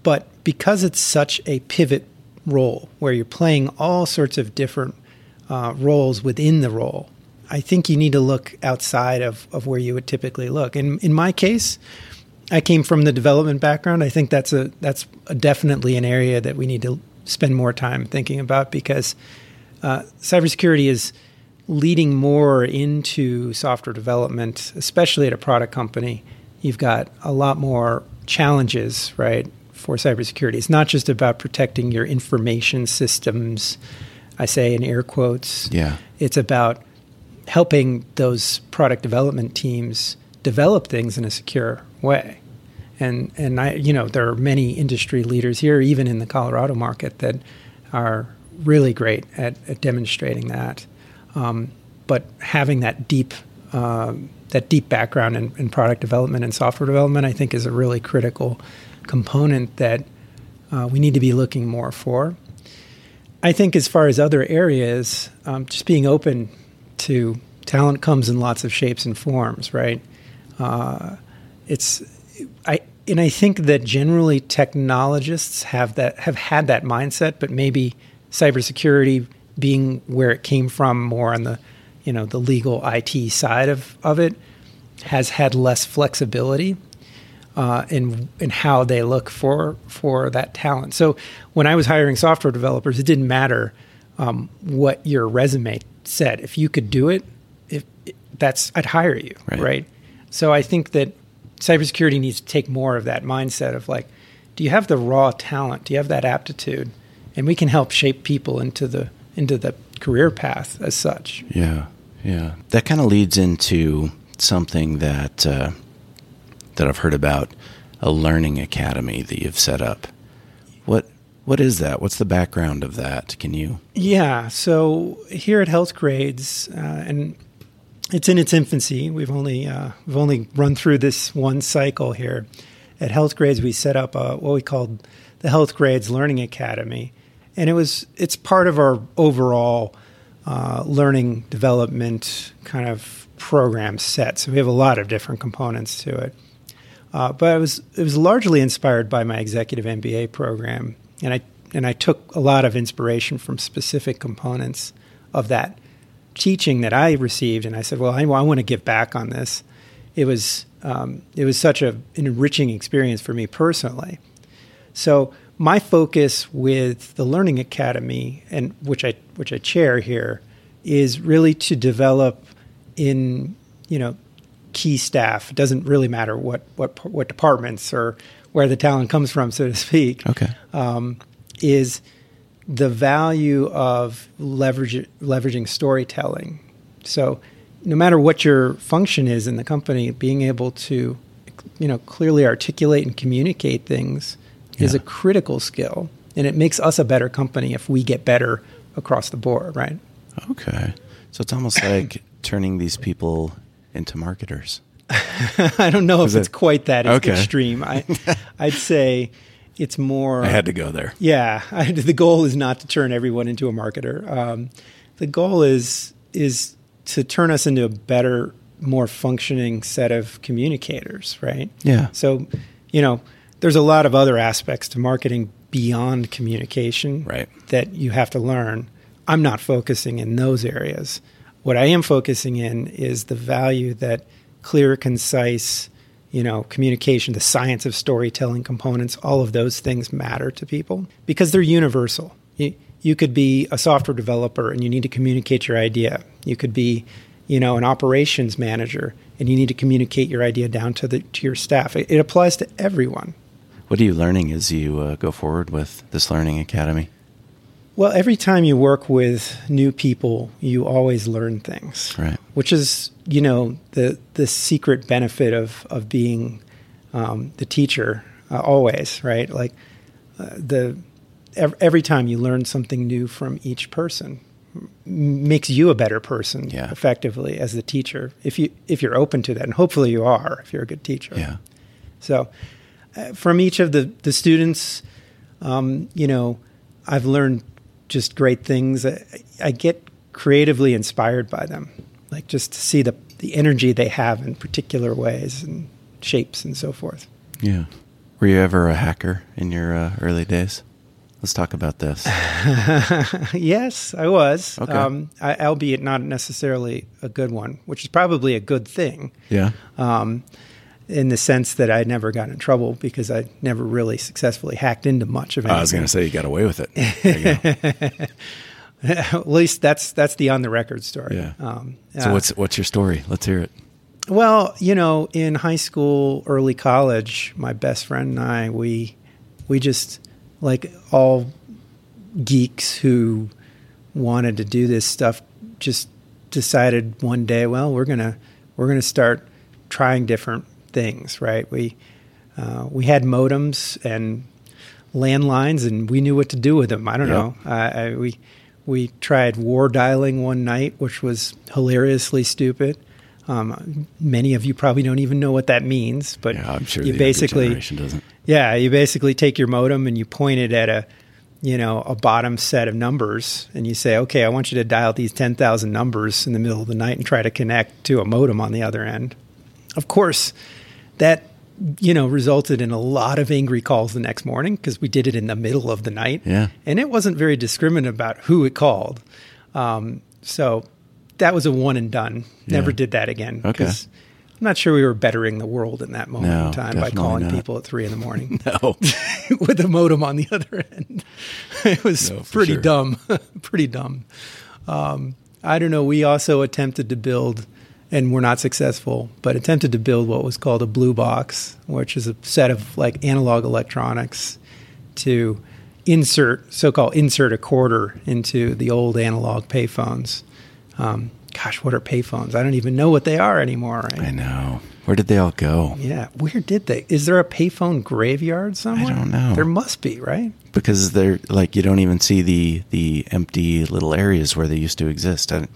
But because it's such a pivot role where you're playing all sorts of different uh, roles within the role, I think you need to look outside of, of where you would typically look. And in my case, I came from the development background. I think that's a that's a definitely an area that we need to spend more time thinking about because uh, cybersecurity is leading more into software development, especially at a product company. You've got a lot more challenges, right, for cybersecurity. It's not just about protecting your information systems. I say in air quotes. Yeah. It's about helping those product development teams develop things in a secure way. And and I you know there are many industry leaders here, even in the Colorado market, that are really great at, at demonstrating that. Um, but having that deep um, that deep background in, in product development and software development, I think, is a really critical component that uh, we need to be looking more for. I think as far as other areas, um, just being open to talent comes in lots of shapes and forms, right? Uh, it's I and I think that generally technologists have that have had that mindset, but maybe cybersecurity being where it came from more on the you know the legal IT side of, of it has had less flexibility uh, in in how they look for for that talent. So when I was hiring software developers, it didn't matter um, what your resume said. If you could do it, if that's I'd hire you, Right. right? So I think that cybersecurity needs to take more of that mindset of like, do you have the raw talent? Do you have that aptitude? And we can help shape people into the into the career path as such. Yeah, yeah. That kind of leads into something that uh, that I've heard about a learning academy that you've set up. What what is that? What's the background of that? Can you? Yeah. So here at Healthgrades, uh, and it's in its infancy. We've only uh, we've only run through this one cycle here. At Healthgrades, we set up a, what we called the Healthgrades Learning Academy, and it was it's part of our overall uh, learning development kind of program set. So we have a lot of different components to it. Uh, but it was it was largely inspired by my executive MBA program, and I and I took a lot of inspiration from specific components of that teaching that I received, and I said, well, I, I want to give back on this. It was um, it was such a, an enriching experience for me personally. So my focus with the Learning Academy, and which I which I chair here, is really to develop in you know key staff. It doesn't really matter what what what departments or where the talent comes from, so to speak. Okay. Um, is the value of leverage, leveraging storytelling. So, no matter what your function is in the company, being able to, you know, clearly articulate and communicate things is a critical skill, and it makes us a better company if we get better across the board, right? Okay. So it's almost like *coughs* turning these people into marketers. *laughs* I don't know if Is it's quite that Okay. extreme. I, *laughs* I'd say it's more. I had to go there. Yeah, *laughs* I, the goal is not to turn everyone into a marketer. Um, the goal is is to turn us into a better, more functioning set of communicators, right? Yeah. So, you know, there's a lot of other aspects to marketing beyond communication Right. that you have to learn. I'm not focusing in those areas. What I am focusing in is the value that clear, concise, you know, communication, the science of storytelling components, all of those things matter to people because they're universal. You, you could be a software developer and you need to communicate your idea. You could be, you know, an operations manager and you need to communicate your idea down to the to your staff. It, it applies to everyone. What are you learning as you uh, go forward with this learning academy? Well, every time you work with new people, you always learn things. Right. Which is, you know, the the secret benefit of of being um, the teacher. Uh, always, right? Like uh, the ev- every time you learn something new from each person m- makes you a better person Yeah. effectively as the teacher if you if you're open to that and hopefully you are if you're a good teacher Yeah. so, uh, from each of the the students, um, you know, I've learned just great things. I, I get creatively inspired by them, like just to see the the energy they have in particular ways and shapes and so forth. Yeah. Were you ever a hacker in your uh, early days? Let's talk about this. *laughs* yes, I was, Okay. um, I, albeit not necessarily a good one, which is probably a good thing. Yeah. um, in the sense that I never got in trouble because I never really successfully hacked into much of anything. I was going to say you got away with it. *laughs* There you go. At least that's that's the on the record story. Yeah. Um, So uh, what's what's your story? Let's hear it. well, you know, in high school, early college, my best friend and I, we we just like all geeks who wanted to do this stuff, just decided one day, well, we're gonna we're gonna start trying different things. Right? We uh, we had modems and landlines, and we knew what to do with them. I don't Yep. know. I, I, we we tried war dialing one night, which was hilariously stupid. Um, many of you probably don't even know what that means, but Yeah, I'm sure you basically yeah, you basically take your modem and you point it at a, you know, a bottom set of numbers, and you say, okay, I want you to dial these ten thousand numbers in the middle of the night and try to connect to a modem on the other end. Of course, that you know resulted in a lot of angry calls the next morning because we did it in the middle of the night. Yeah. and it wasn't very discriminate about who it called. Um, so that was a one and done. Never Yeah. did that again. Okay. I'm not sure we were bettering the world in that moment No, in time by calling not. people at three in the morning *laughs* No. *laughs* with a modem on the other end. *laughs* It was No, pretty sure. dumb, pretty dumb. Um, I don't know. We also attempted to build, and we're not successful, but attempted to build what was called a blue box, which is a set of like analog electronics to insert, so-called insert a quarter into the old analog payphones. Um, gosh, what are payphones? I don't even know what they are anymore. Right? I know. Where did they all go? Yeah, where did they? Is there a payphone graveyard somewhere? I don't know. There must be, right? Because they're like you don't even see the the empty little areas where they used to exist. I,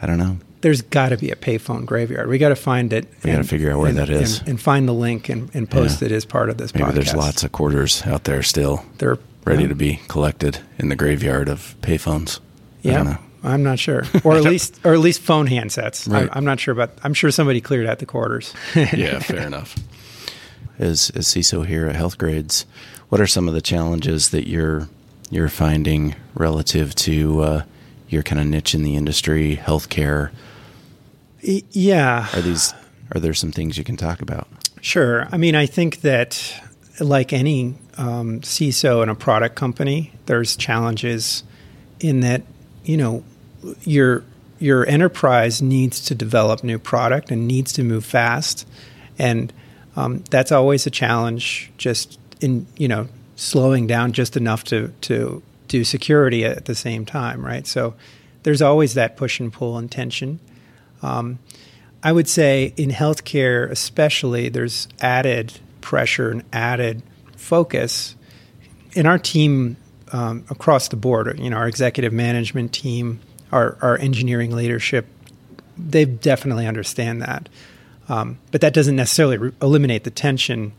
I don't know. There's got to be a payphone graveyard. We got to find it. We gotta figure out where and- that is. and, and find the link and, and post Yeah. it as part of this Maybe podcast. there's lots of quarters out there still They're ready yeah. to be collected in the graveyard of payphones. Yeah. I'm not sure, *laughs* or at least, or at least phone handsets. Right. I, I'm not sure but I'm sure somebody cleared out the quarters. *laughs* yeah, fair *laughs* enough. As as CISO here at Healthgrades, what are some of the challenges that you're you're finding relative to uh, your kind of niche in the industry, healthcare? Yeah, Are these are there some things you can talk about? Sure. I mean, I think that like any um, CISO in a product company, there's challenges in that you know your your enterprise needs to develop new product and needs to move fast, and um, that's always a challenge. Just in you know slowing down just enough to to do security at the same time, right? So there's always that push and pull and tension. Um, I would say in healthcare, especially, there's added pressure and added focus. In our team um, across the board, you know, our executive management team, our, our engineering leadership, they definitely understand that. Um, but that doesn't necessarily re- eliminate the tension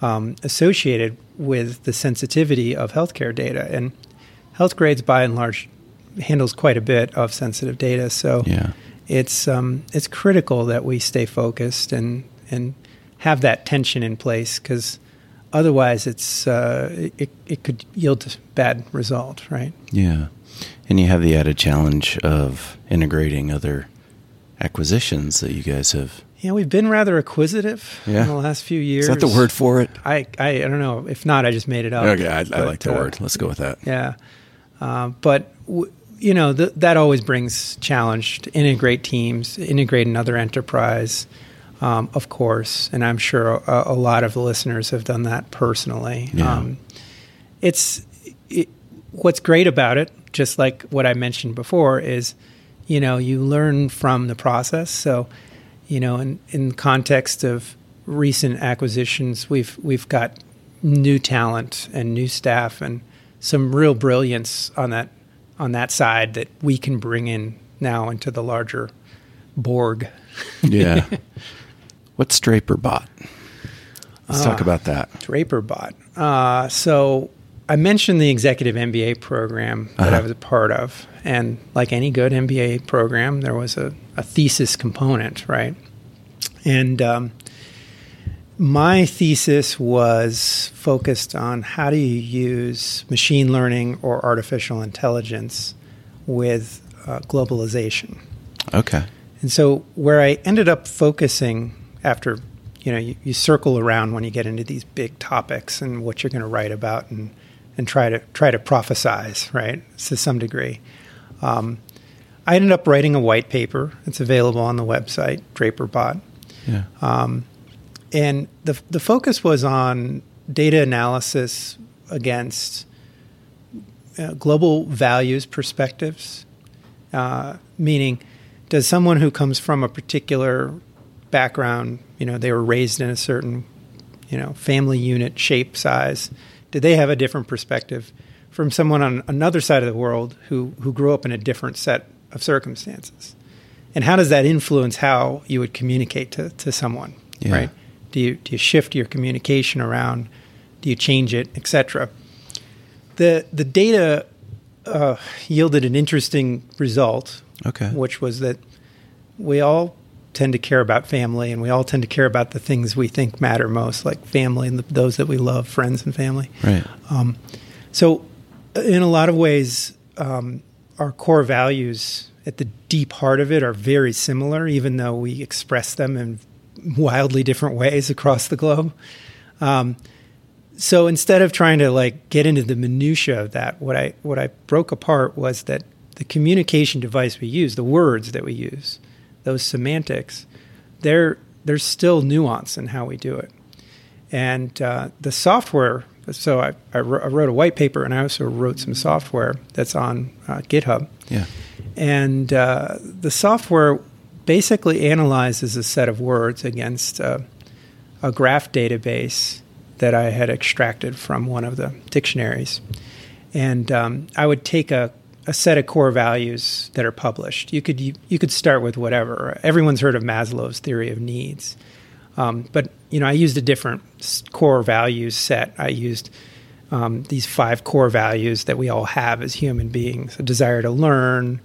um, associated with the sensitivity of healthcare data. And Healthgrades, by and large, handles quite a bit of sensitive data. So Yeah. it's um, it's critical that we stay focused and and have that tension in place because otherwise it's uh, it, it could yield to bad result, right? Yeah. And you have the added challenge of integrating other acquisitions that you guys have. Yeah, we've been rather acquisitive Yeah. in the last few years. Is that the word for it? I, I I don't know. If not, I just made it up. Okay, I, I like the uh, word. Let's go with that. Yeah, uh, but w- you know th- that always brings challenge to integrate teams, integrate another enterprise, um, of course. And I'm sure a, a lot of the listeners have done that personally. Yeah. Um, it's it, what's great about it, just like what I mentioned before, is you know you learn from the process. So you know, in in context of recent acquisitions, we've we've got new talent and new staff and some real brilliance on that on that side that we can bring in now into the larger Borg. Yeah. *laughs* What's Draper bot? Let's talk about that. Draper bot. Uh, so I mentioned the executive MBA program that I was a part of, and like any good MBA program, there was a, a thesis component, right? And um, my thesis was focused on how do you use machine learning or artificial intelligence with uh, globalization. Okay. And so where I ended up focusing after, you know, you, you circle around when you get into these big topics and what you're going to write about and, and try to try to prophesize, right, to some degree. Um, I ended up writing a white paper. It's available on the website, DraperBot. Yeah. And the, the focus was on data analysis against uh, global values perspectives, uh, meaning does someone who comes from a particular background, you know, they were raised in a certain, you know, family unit, shape, size, do they have a different perspective from someone on another side of the world who, who grew up in a different set of circumstances? And how does that influence how you would communicate to, to someone, Yeah. right? Do you, do you shift your communication around? Do you change it, etc.? The, the data uh, yielded an interesting result, Okay. which was that we all tend to care about family and we all tend to care about the things we think matter most, like family and the, those that we love, friends and family. Right. So, in a lot of ways, um, our core values at the deep heart of it are very similar, even though we express them in wildly different ways across the globe. Um, so instead of trying to like get into the minutia of that, what I what I broke apart was that the communication device we use, the words that we use, those semantics, there there's still nuance in how we do it, and uh, the software. So I, I wrote a white paper, and I also wrote some software that's on uh, GitHub. Yeah. And uh, the software basically analyzes a set of words against uh, a graph database that I had extracted from one of the dictionaries. And um, I would take a, a set of core values that are published. You could you, you could start with whatever. Everyone's heard of Maslow's theory of needs, um, but you know I used a different core values set. I used um, these five core values that we all have as human beings: a desire to learn,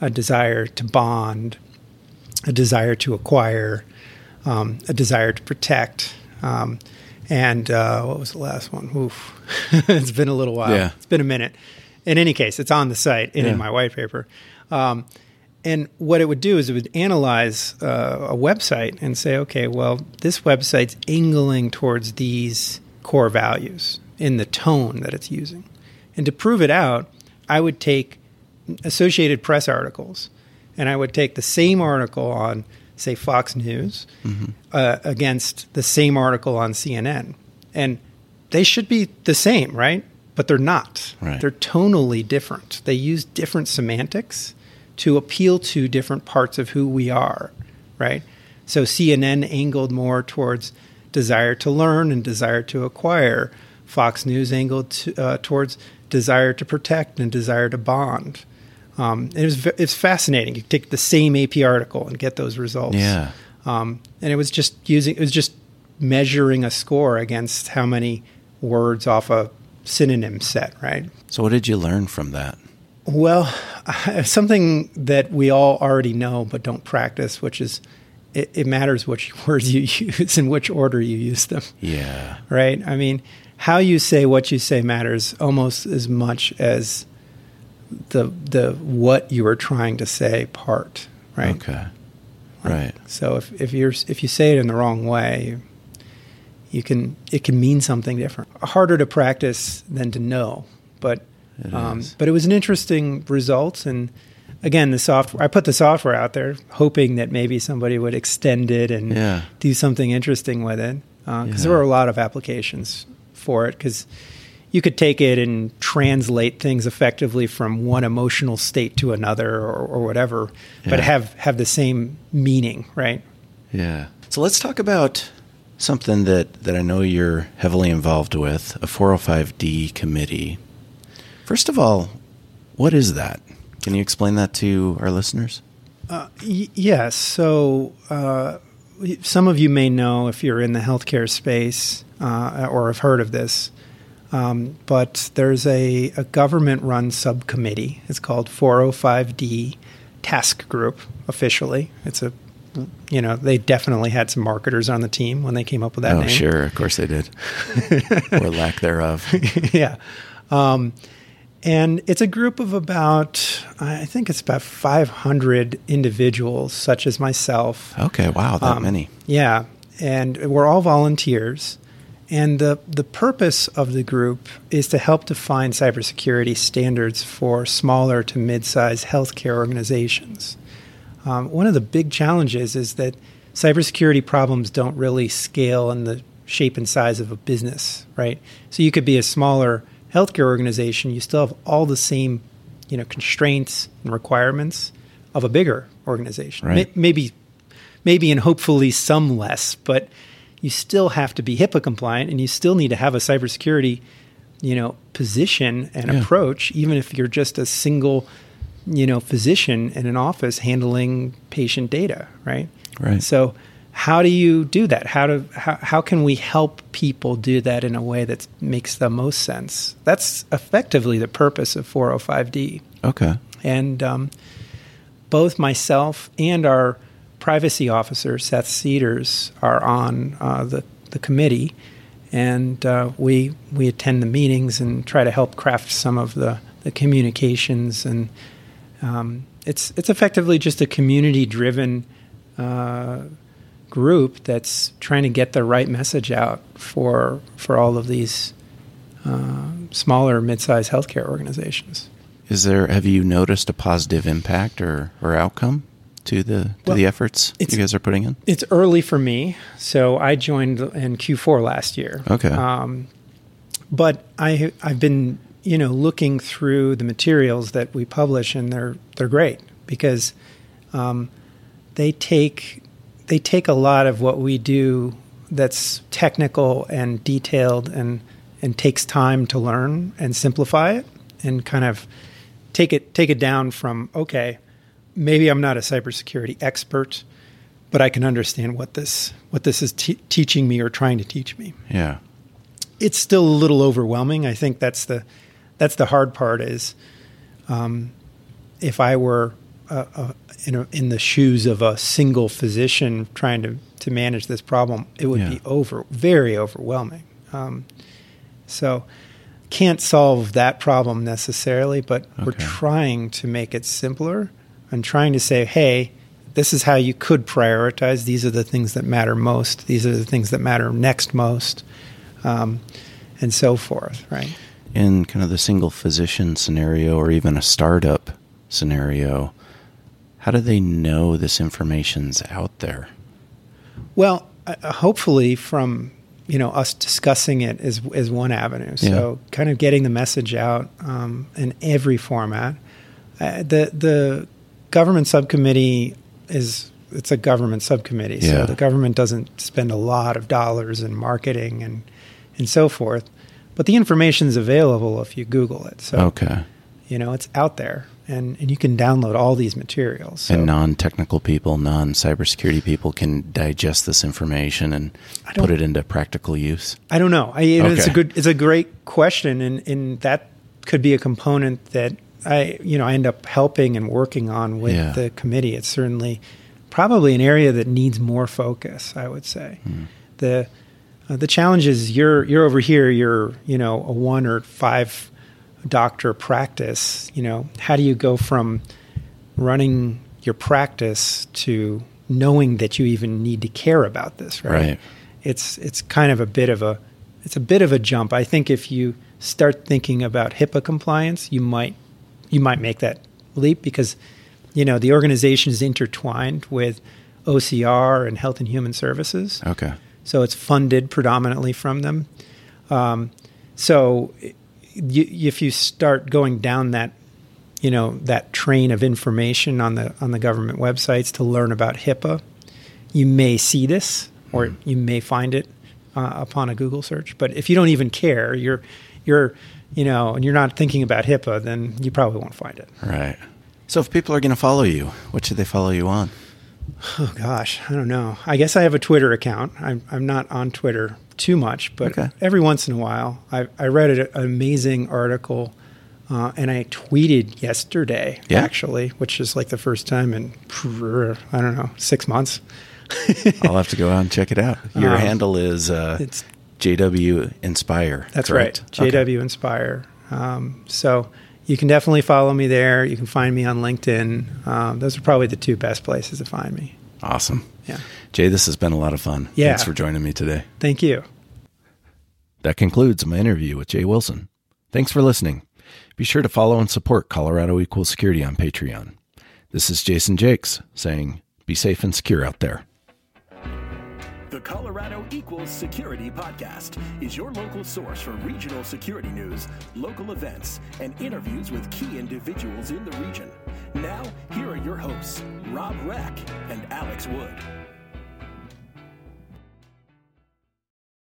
a desire to bond, a desire to acquire, um, a desire to protect, um, and uh, what was the last one? Oof, *laughs* it's been a little while. Yeah. It's been a minute. In any case, it's on the site and Yeah. in my white paper. Um, and what it would do is it would analyze uh, a website and say, okay, well, this website's angling towards these core values. in the tone that it's using. And to prove it out, I would take Associated Press articles and I would take the same article on, say, Fox News mm-hmm. uh, against the same article on CNN. And they should be the same, right? But they're not. Right. They're tonally different. They use different semantics to appeal to different parts of who we are, right? So CNN angled more towards desire to learn and desire to acquire. Fox News angled to, uh, towards desire to protect and desire to bond. Um, it was it's fascinating. You take the same AP article and get those results. Yeah. Um, and it was just using it was just measuring a score against how many words off a synonym set, right? So what did you learn from that? Well, *laughs* something that we all already know but don't practice, which is it, it matters which *laughs* words you use and which order you use them. Yeah. Right. I mean, how you say what you say matters almost as much as the the what you are trying to say part, right? Okay. Right. So if, if you're if you say it in the wrong way, you can it can mean something different. Harder to practice than to know, but um, but it was an interesting result. And again, the software I put the software out there, hoping that maybe somebody would extend it and yeah. do something interesting with it, because uh, yeah. there were a lot of applications for it. Because you could take it and translate things effectively from one emotional state to another or, or whatever, yeah. but have have the same meaning, right? Yeah. So let's talk about something that, that I know you're heavily involved with, a 405D committee. First of all, what is that? Can you explain that to our listeners? Uh, y- yes. So, uh, some of you may know if you're in the healthcare space uh, or have heard of this. Um, but there's a, a government run subcommittee. It's called 405D Task Group officially. It's a you know, they definitely had some marketers on the team when they came up with that oh, name. sure. Of course they did. *laughs* or lack thereof. *laughs* yeah. Um, and it's a group of about, I think it's about 500 individuals, such as myself. Okay. Wow. That um, many. Yeah. And we're all volunteers. And the, the purpose of the group is to help define cybersecurity standards for smaller to mid sized healthcare organizations. Um, one of the big challenges is that cybersecurity problems don't really scale in the shape and size of a business, right? So you could be a smaller healthcare organization, you still have all the same, you know, constraints and requirements of a bigger organization. Right. maybe, maybe, and hopefully some less, but you still have to be HIPAA compliant and you still need to have a cybersecurity, you know, position and yeah. approach, even if you're just a single, you know, physician in an office handling patient data, right? Right. So how do you do that? How do how, how can we help people do that in a way that makes the most sense? That's effectively the purpose of 405D. Okay. And um, both myself and our privacy officer, Seth Cedars, are on uh, the, the committee, and uh, we, we attend the meetings and try to help craft some of the, the communications. And um, it's, it's effectively just a community driven uh, group that's trying to get the right message out for, for all of these uh, smaller, mid sized healthcare organizations. Is there, have you noticed a positive impact or, or outcome? To the to well, the efforts you guys are putting in? It's early for me, so I joined in Q4 last year. Okay, um, but I I've been you know looking through the materials that we publish, and they're they're great because um, they take they take a lot of what we do that's technical and detailed and and takes time to learn and simplify it and kind of take it take it down from okay maybe I'm not a cybersecurity expert, but I can understand what this what this is te- teaching me or trying to teach me. Yeah, it's still a little overwhelming. I think that's the that's the hard part. Is um, if I were uh, uh, in, a, in the shoes of a single physician trying to to manage this problem, it would yeah. be over very overwhelming. Um, so can't solve that problem necessarily, but okay. we're trying to make it simpler and trying to say, hey, this is how you could prioritize. These are the things that matter most. These are the things that matter next most. Um, and so forth, right? In kind of the single physician scenario or even a startup scenario, how do they know this information's out there? Well, uh, hopefully from you know us discussing it is is one avenue. So Yeah. kind of getting the message out um, in every format. Uh, the the government subcommittee is it's a government subcommittee, Yeah. so the government doesn't spend a lot of dollars in marketing and and so forth. But the information is available if you Google it. So Okay. you know it's out there, and and you can download all these materials. So and non-technical people, non-cybersecurity people can digest this information and put it into practical use. I don't know. I, know, It's a good. It's a great question, and and that could be a component that I you know I end up helping and working on with Yeah. the committee. It's certainly probably an area that needs more focus. I would say Hmm. the uh, the challenge is you're you're over here. You're you know a one or five doctor practice. You know how do you go from running your practice to knowing that you even need to care about this right, Right. it's it's kind of a bit of a it's a bit of a jump i think if you start thinking about hipaa compliance you might you might make that leap because you know the organization is intertwined with ocr and health and human services Okay. so it's funded predominantly from them. Um, so you, if you start going down that, you know, that train of information on the on the government websites to learn about HIPAA, you may see this or you may find it uh, upon a Google search. But if you don't even care, you're you're you know, and you're not thinking about HIPAA, then you probably won't find it. Right. So if people are going to follow you, what should they follow you on? Oh gosh, I don't know. I guess I have a Twitter account. I'm I'm not on Twitter too much, but Okay. every once in a while, I I read an amazing article, uh, and I tweeted yesterday Yeah? actually, which is like the first time in I don't know six months. I'll have to go out and check it out. Your *laughs* Um, handle is uh, It's JW Inspire. that's correct? right, Okay. JW Inspire. Um, so you can definitely follow me there. You can find me on LinkedIn. Um, those are probably the two best places to find me. Awesome. Yeah. Jay, this has been a lot of fun. Yeah. Thanks for joining me today. Thank you. That concludes my interview with Jay Wilson. Thanks for listening. Be sure to follow and support Colorado Equal Security on Patreon. This is Jason Jakes saying, be safe and secure out there. The Colorado Equals Security Podcast is your local source for regional security news, local events, and interviews with key individuals in the region. Now, here are your hosts, Rob Reck and Alex Wood.